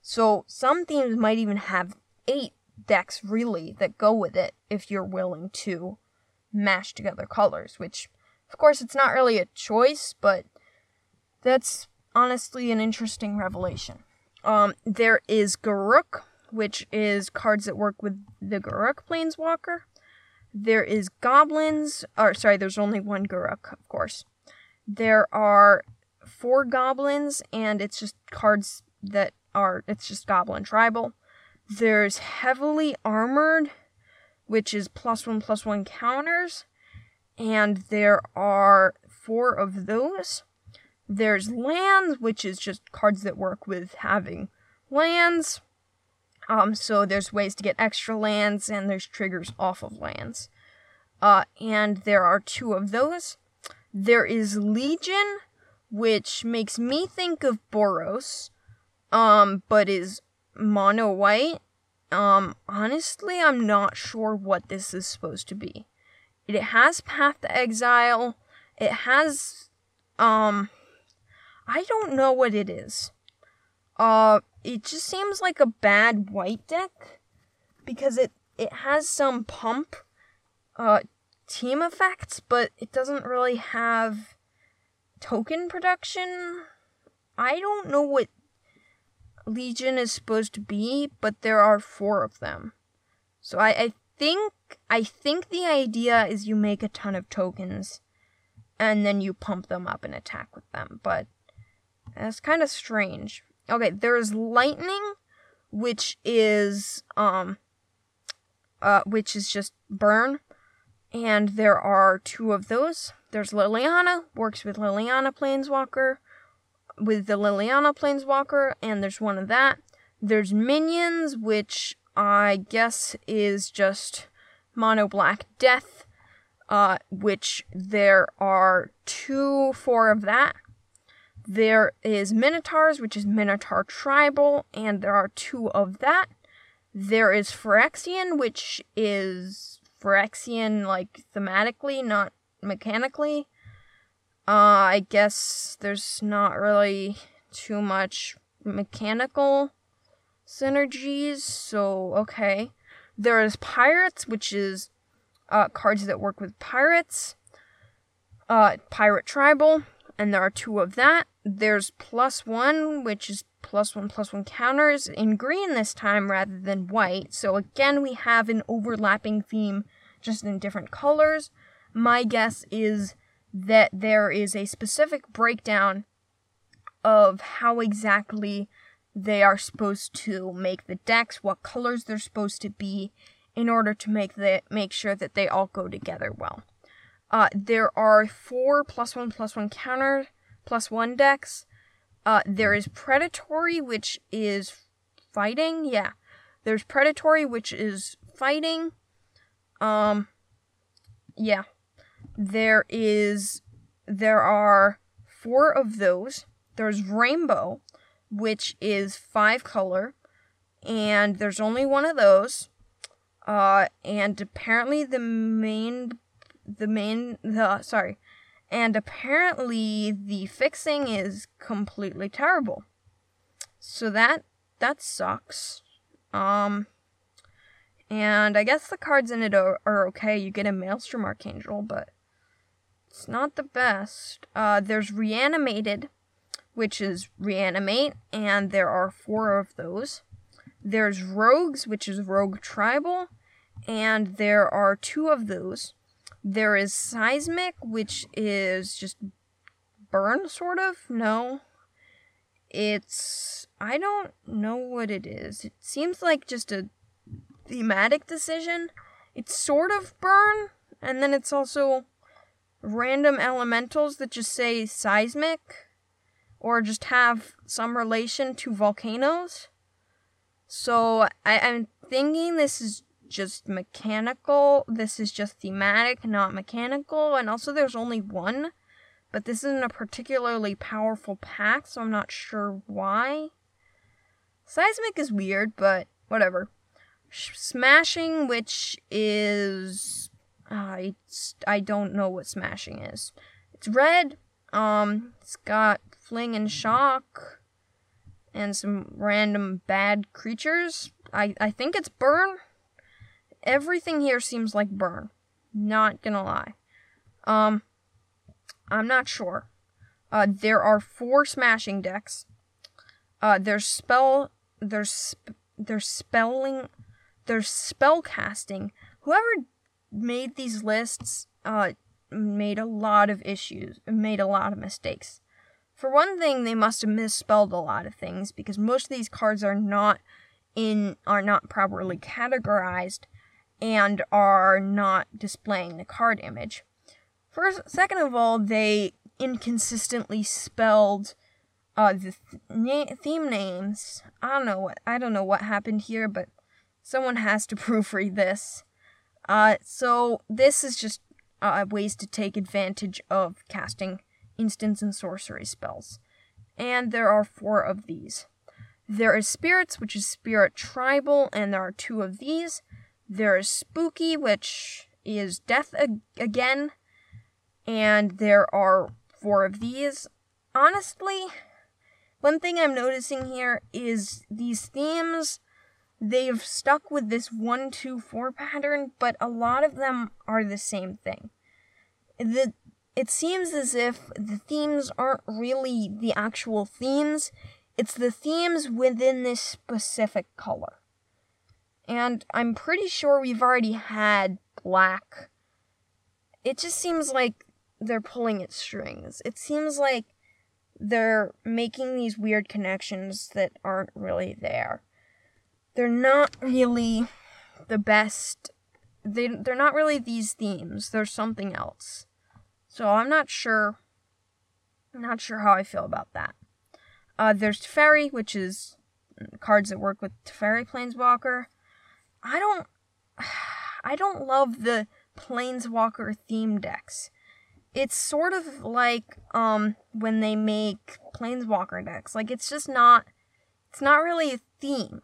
So some themes might even have eight decks really that go with it if you're willing to mash together colors, which of course, it's not really a choice, but that's honestly an interesting revelation. Um, there is Garruk, which is cards that work with the Garruk Planeswalker. There is Goblins, or sorry, there's only one Garruk, of course. There are four Goblins, and it's just cards that are, it's just Goblin Tribal. There's Heavily Armored, which is plus one plus one counters and there are four of those. There's lands, which is just cards that work with having lands. Um, so there's ways to get extra lands, and there's triggers off of lands. Uh, and there are two of those. There is Legion, which makes me think of Boros, um, but is mono white. Um, honestly, I'm not sure what this is supposed to be. It has Path to Exile. It has um I don't know what it is. Uh it just seems like a bad white deck because it it has some pump uh team effects, but it doesn't really have token production. I don't know what Legion is supposed to be, but there are four of them. So I, I think I think the idea is you make a ton of tokens and then you pump them up and attack with them, but that's kind of strange. Okay, there's lightning, which is um uh which is just burn. And there are two of those. There's Liliana, works with Liliana Planeswalker, with the Liliana Planeswalker, and there's one of that. There's Minions, which I guess is just mono black death, uh, which there are two, four of that. There is Minotaurs, which is Minotaur Tribal, and there are two of that. There is Phyrexian, which is Phyrexian, like, thematically, not mechanically. Uh, I guess there's not really too much mechanical synergies, so okay. There is Pirates, which is uh, cards that work with pirates. Uh, Pirate Tribal, and there are two of that. There's plus one, which is plus one plus one counters in green this time rather than white. So again, we have an overlapping theme just in different colors. My guess is that there is a specific breakdown of how exactly they are supposed to make the decks, what colors they're supposed to be, in order to make the make sure that they all go together well. Uh, there are four plus one plus one counter plus one decks. Uh, there is predatory, which is fighting. Yeah, there's predatory, which is fighting. Um, yeah, there is there are four of those. There's rainbow, which is five color, and there's only one of those. Uh, and apparently the main, the main, the sorry, and apparently the fixing is completely terrible. So that that sucks. Um, and I guess the cards in it are, are okay. You get a Maelstrom Archangel, but it's not the best. Uh, there's Reanimated, which is reanimate, and there are four of those. There's Rogues, which is Rogue Tribal, and there are two of those. There is Seismic, which is just burn, sort of. No. It's. I don't know what it is. It seems like just a thematic decision. It's sort of burn, and then it's also random elementals that just say seismic or just have some relation to volcanoes. So I, am thinking this is just mechanical. This is just thematic, not mechanical. And also, there's only one, but this isn't a particularly powerful pack, so I'm not sure why. Seismic is weird, but whatever. Smashing, which is. Uh, I don't know what smashing is. It's red. Um, it's got fling and shock and some random bad creatures. I, I think it's burn. Everything here seems like burn. Not gonna lie. Um, I'm not sure. Uh, there are four smashing decks. Uh, there's spell. There's sp- there's spelling. There's spell casting. Whoever made these lists uh made a lot of issues. Made a lot of mistakes. For one thing, they must have misspelled a lot of things because most of these cards are not in are not properly categorized and are not displaying the card image. First, second of all, they inconsistently spelled uh, the th- na- theme names. I don't know what I don't know what happened here, but someone has to proofread this. Uh, so this is just uh, ways to take advantage of casting instants and sorcery spells. And there are four of these. There is Spirits, which is Spirit Tribal, and there are two of these. There is Spooky, which is Death ag- again, and there are four of these. Honestly, one thing I'm noticing here is these themes, they've stuck with this 1 2 4 pattern, but a lot of them are the same thing. The it seems as if the themes aren't really the actual themes, it's the themes within this specific color. And I'm pretty sure we've already had black. It just seems like they're pulling at strings. It seems like they're making these weird connections that aren't really there. They're not really the best. They they're not really these themes. They're something else. So I'm not sure. Not sure how I feel about that. Uh, there's Teferi, which is cards that work with Teferi Planeswalker. I don't. I don't love the Planeswalker theme decks. It's sort of like um when they make planeswalker decks. Like it's just not it's not really a theme.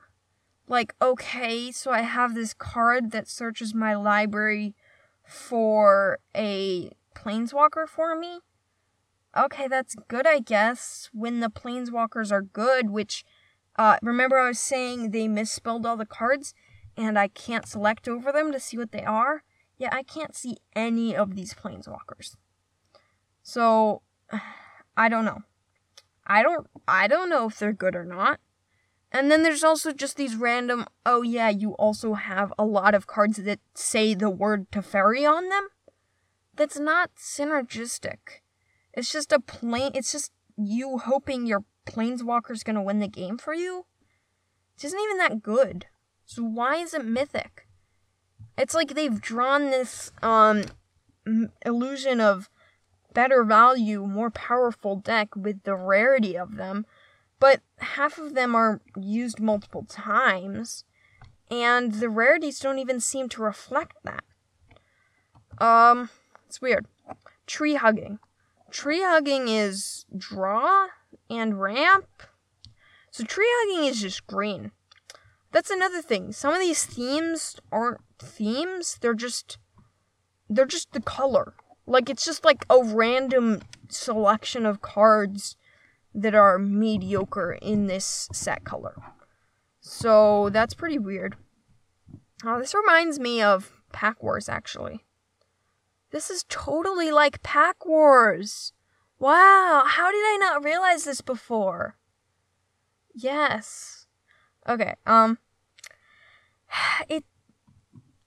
Like okay so i have this card that searches my library for a planeswalker for me? Okay that's good i guess when the planeswalkers are good which uh remember i was saying they misspelled all the cards and i can't select over them to see what they are yeah i can't see any of these planeswalkers so I don't know. I don't I don't know if they're good or not. And then there's also just these random oh yeah, you also have a lot of cards that say the word Teferi on them. That's not synergistic. It's just a plain it's just you hoping your planeswalker's gonna win the game for you. It isn't even that good. So why is it mythic? It's like they've drawn this um illusion of better value, more powerful deck with the rarity of them, but half of them are used multiple times, and the rarities don't even seem to reflect that. Um, it's weird. Tree hugging. Tree hugging is draw and ramp. So tree hugging is just green. That's another thing. Some of these themes aren't themes, they're just they're just the color. Like it's just like a random selection of cards that are mediocre in this set color. So that's pretty weird. Oh, this reminds me of Pack Wars actually. This is totally like Pack Wars. Wow, how did I not realize this before? Yes. Okay, um it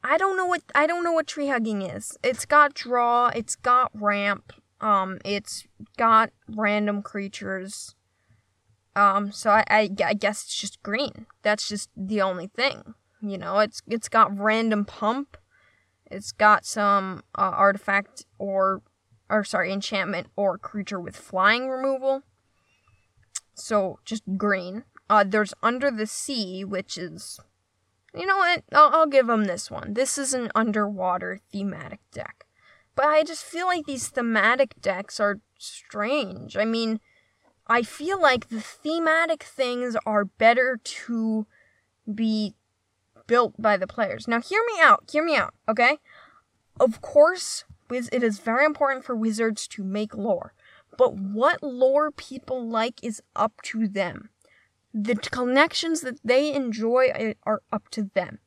I don't know what I don't know what tree hugging is. It's got draw, it's got ramp, um, it's got random creatures. Um, so I, I, I guess it's just green. That's just the only thing. You know, it's it's got random pump. It's got some uh, artifact or or sorry, enchantment or creature with flying removal. So just green. Uh, there's under the sea, which is you know what? I'll, I'll give them this one. This is an underwater thematic deck. But I just feel like these thematic decks are strange. I mean, I feel like the thematic things are better to be built by the players. Now, hear me out. Hear me out, okay? Of course, it is very important for wizards to make lore. But what lore people like is up to them. The connections that they enjoy uh, are up to them.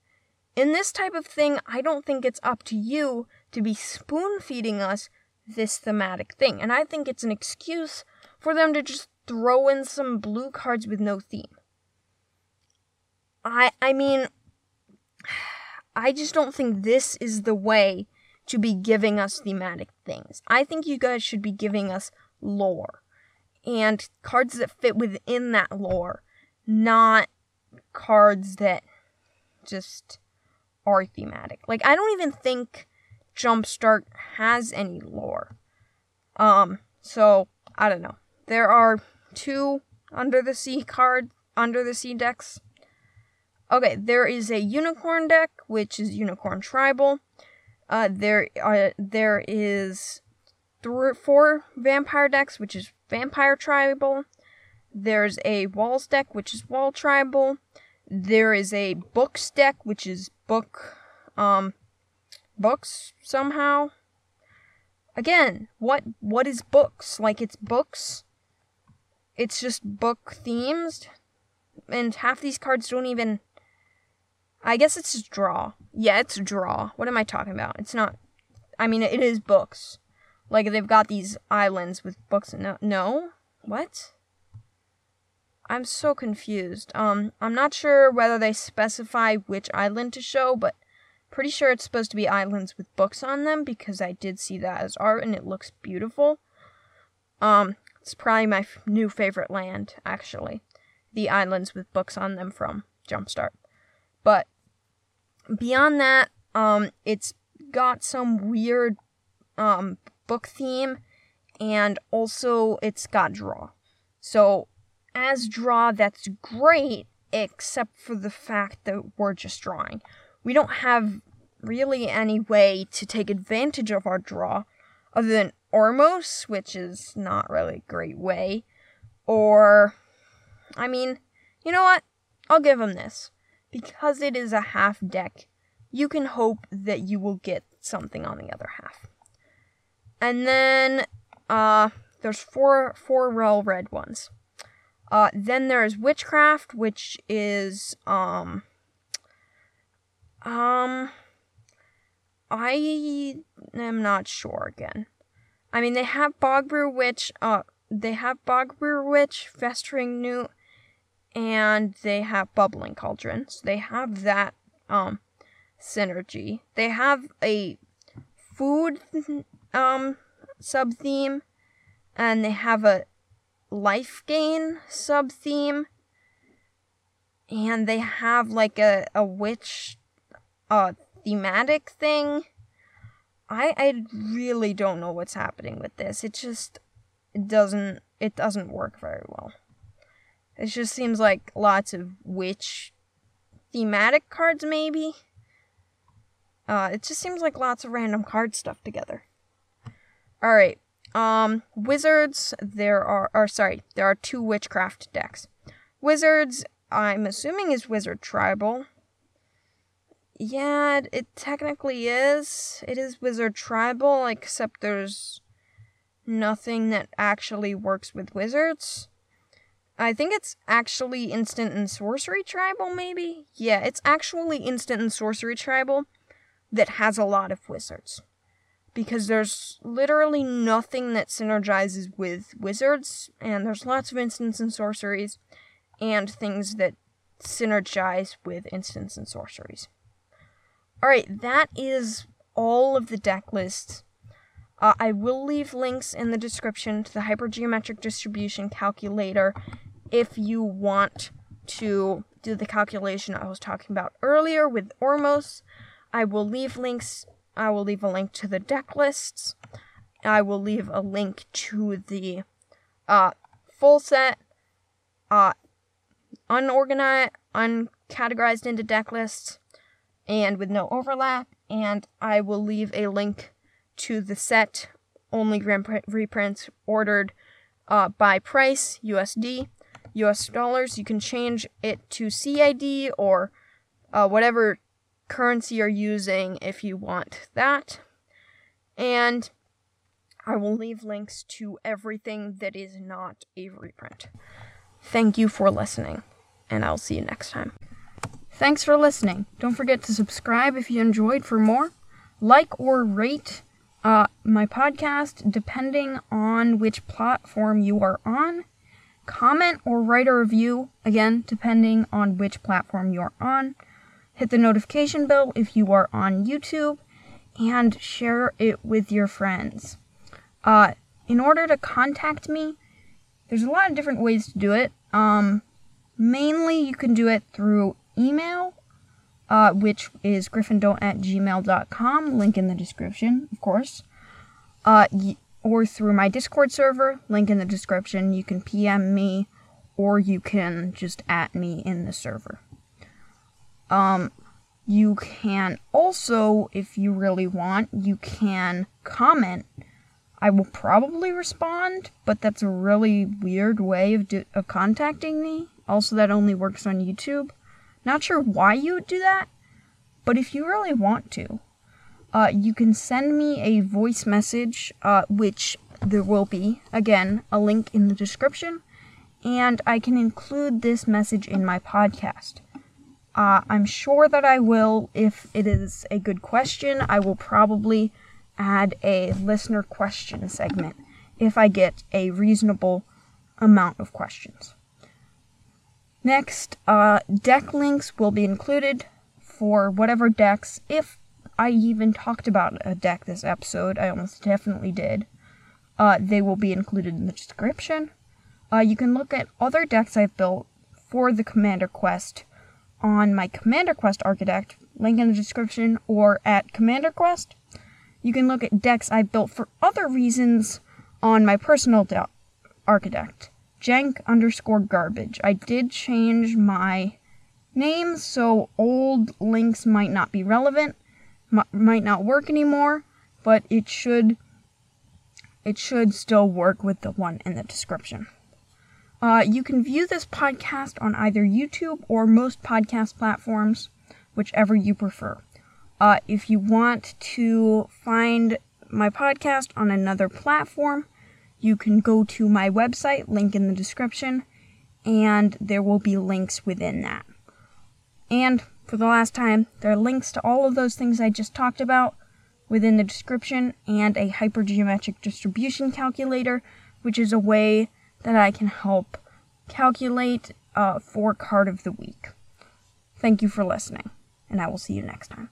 In this type of thing, I don't think it's up to you to be spoon feeding us this thematic thing. And I think it's an excuse for them to just throw in some blue cards with no theme. I I mean I just don't think this is the way to be giving us thematic things. I think you guys should be giving us lore and cards that fit within that lore not cards that just are thematic. Like I don't even think Jumpstart has any lore. Um, so I don't know. There are two under the sea card under the sea decks. Okay, there is a unicorn deck, which is unicorn tribal. Uh, there uh, there is three, four vampire decks, which is vampire tribal. There's a walls deck, which is wall tribal. There is a books deck, which is book, um, books somehow. Again, what what is books? Like it's books. It's just book themes, and half these cards don't even. I guess it's just draw. Yeah, it's draw. What am I talking about? It's not. I mean, it is books. Like they've got these islands with books. And no, no, what? I'm so confused. Um, I'm not sure whether they specify which island to show, but pretty sure it's supposed to be islands with books on them because I did see that as art and it looks beautiful. Um, it's probably my f- new favorite land, actually. The islands with books on them from Jumpstart. But beyond that, um, it's got some weird um, book theme and also it's got draw. So, as draw, that's great, except for the fact that we're just drawing. We don't have really any way to take advantage of our draw other than Ormos, which is not really a great way. Or, I mean, you know what? I'll give him this. Because it is a half deck, you can hope that you will get something on the other half. And then, uh, there's four four real red ones. Uh, then there's witchcraft, which is um um I am not sure again. I mean they have Bogbrew Witch, uh they have Bogbrew Witch, Festering Newt, and they have Bubbling Cauldron. So they have that um synergy. They have a food um sub theme and they have a life gain sub theme. And they have like a, a witch uh thematic thing. I i really don't know what's happening with this. It just it doesn't it doesn't work very well. It just seems like lots of witch thematic cards maybe. Uh it just seems like lots of random card stuff together. All right um, wizards, there are, or sorry, there are two witchcraft decks. Wizards, I'm assuming is wizard tribal. Yeah, it technically is. It is wizard tribal, except there's nothing that actually works with wizards. I think it's actually instant and sorcery tribal, maybe? Yeah, it's actually instant and sorcery tribal that has a lot of wizards because there's literally nothing that synergizes with wizards, and there's lots of instants and sorceries, and things that synergize with instants and sorceries. Alright, that is all of the deck lists. Uh, I will leave links in the description to the hypergeometric distribution calculator if you want to do the calculation I was talking about earlier with Ormos. I will leave links I will leave a link to the deck lists. I will leave a link to the uh, full set, uh, unorganized, uncategorized into deck lists, and with no overlap. And I will leave a link to the set only reprints ordered uh, by price USD, US dollars. You can change it to CAD or uh, whatever currency you're using if you want that. And I will leave links to everything that is not a reprint. Thank you for listening, and I'll see you next time. Thanks for listening. Don't forget to subscribe if you enjoyed for more. Like or rate uh, my podcast depending on which platform you are on. Comment or write a review, again, depending on which platform you're on. Hit the notification bell if you are on YouTube and share it with your friends. Uh, in order to contact me, there's a lot of different ways to do it. Um, mainly, you can do it through email, uh, which is griffindont at gmail.com, link in the description, of course. Uh, or through my Discord server, link in the description. You can PM me, or you can just at me in the server. Um, you can also, if you really want, you can comment. I will probably respond, but that's a really weird way of, do- of contacting me. Also, that only works on YouTube. Not sure why you would do that, but if you really want to, uh, you can send me a voice message, uh, which there will be, again, a link in the description, and I can include this message in my podcast. Uh, I'm sure that I will. If it is a good question, I will probably add a listener question segment if I get a reasonable amount of questions. Next, uh, deck links will be included for whatever decks. If I even talked about a deck this episode, I almost definitely did. Uh, they will be included in the description. Uh, you can look at other decks I've built for the Commander Quest on my Commander Quest Archidekt, link in the description, or at Commander Quest. You can look at decks I built for other reasons on my personal de- Archidekt, jank underscore garbage. I did change my name, so old links might not be relevant, m- might not work anymore, but it should it should still work with the one in the description. Uh, you can view this podcast on either YouTube or most podcast platforms, whichever you prefer. Uh, if you want to find my podcast on another platform, you can go to my website, link in the description, and there will be links within that. And for the last time, there are links to all of those things I just talked about within the description and a hypergeometric distribution calculator, which is a way that I can help calculate uh, for card of the week. Thank you for listening, and I will see you next time.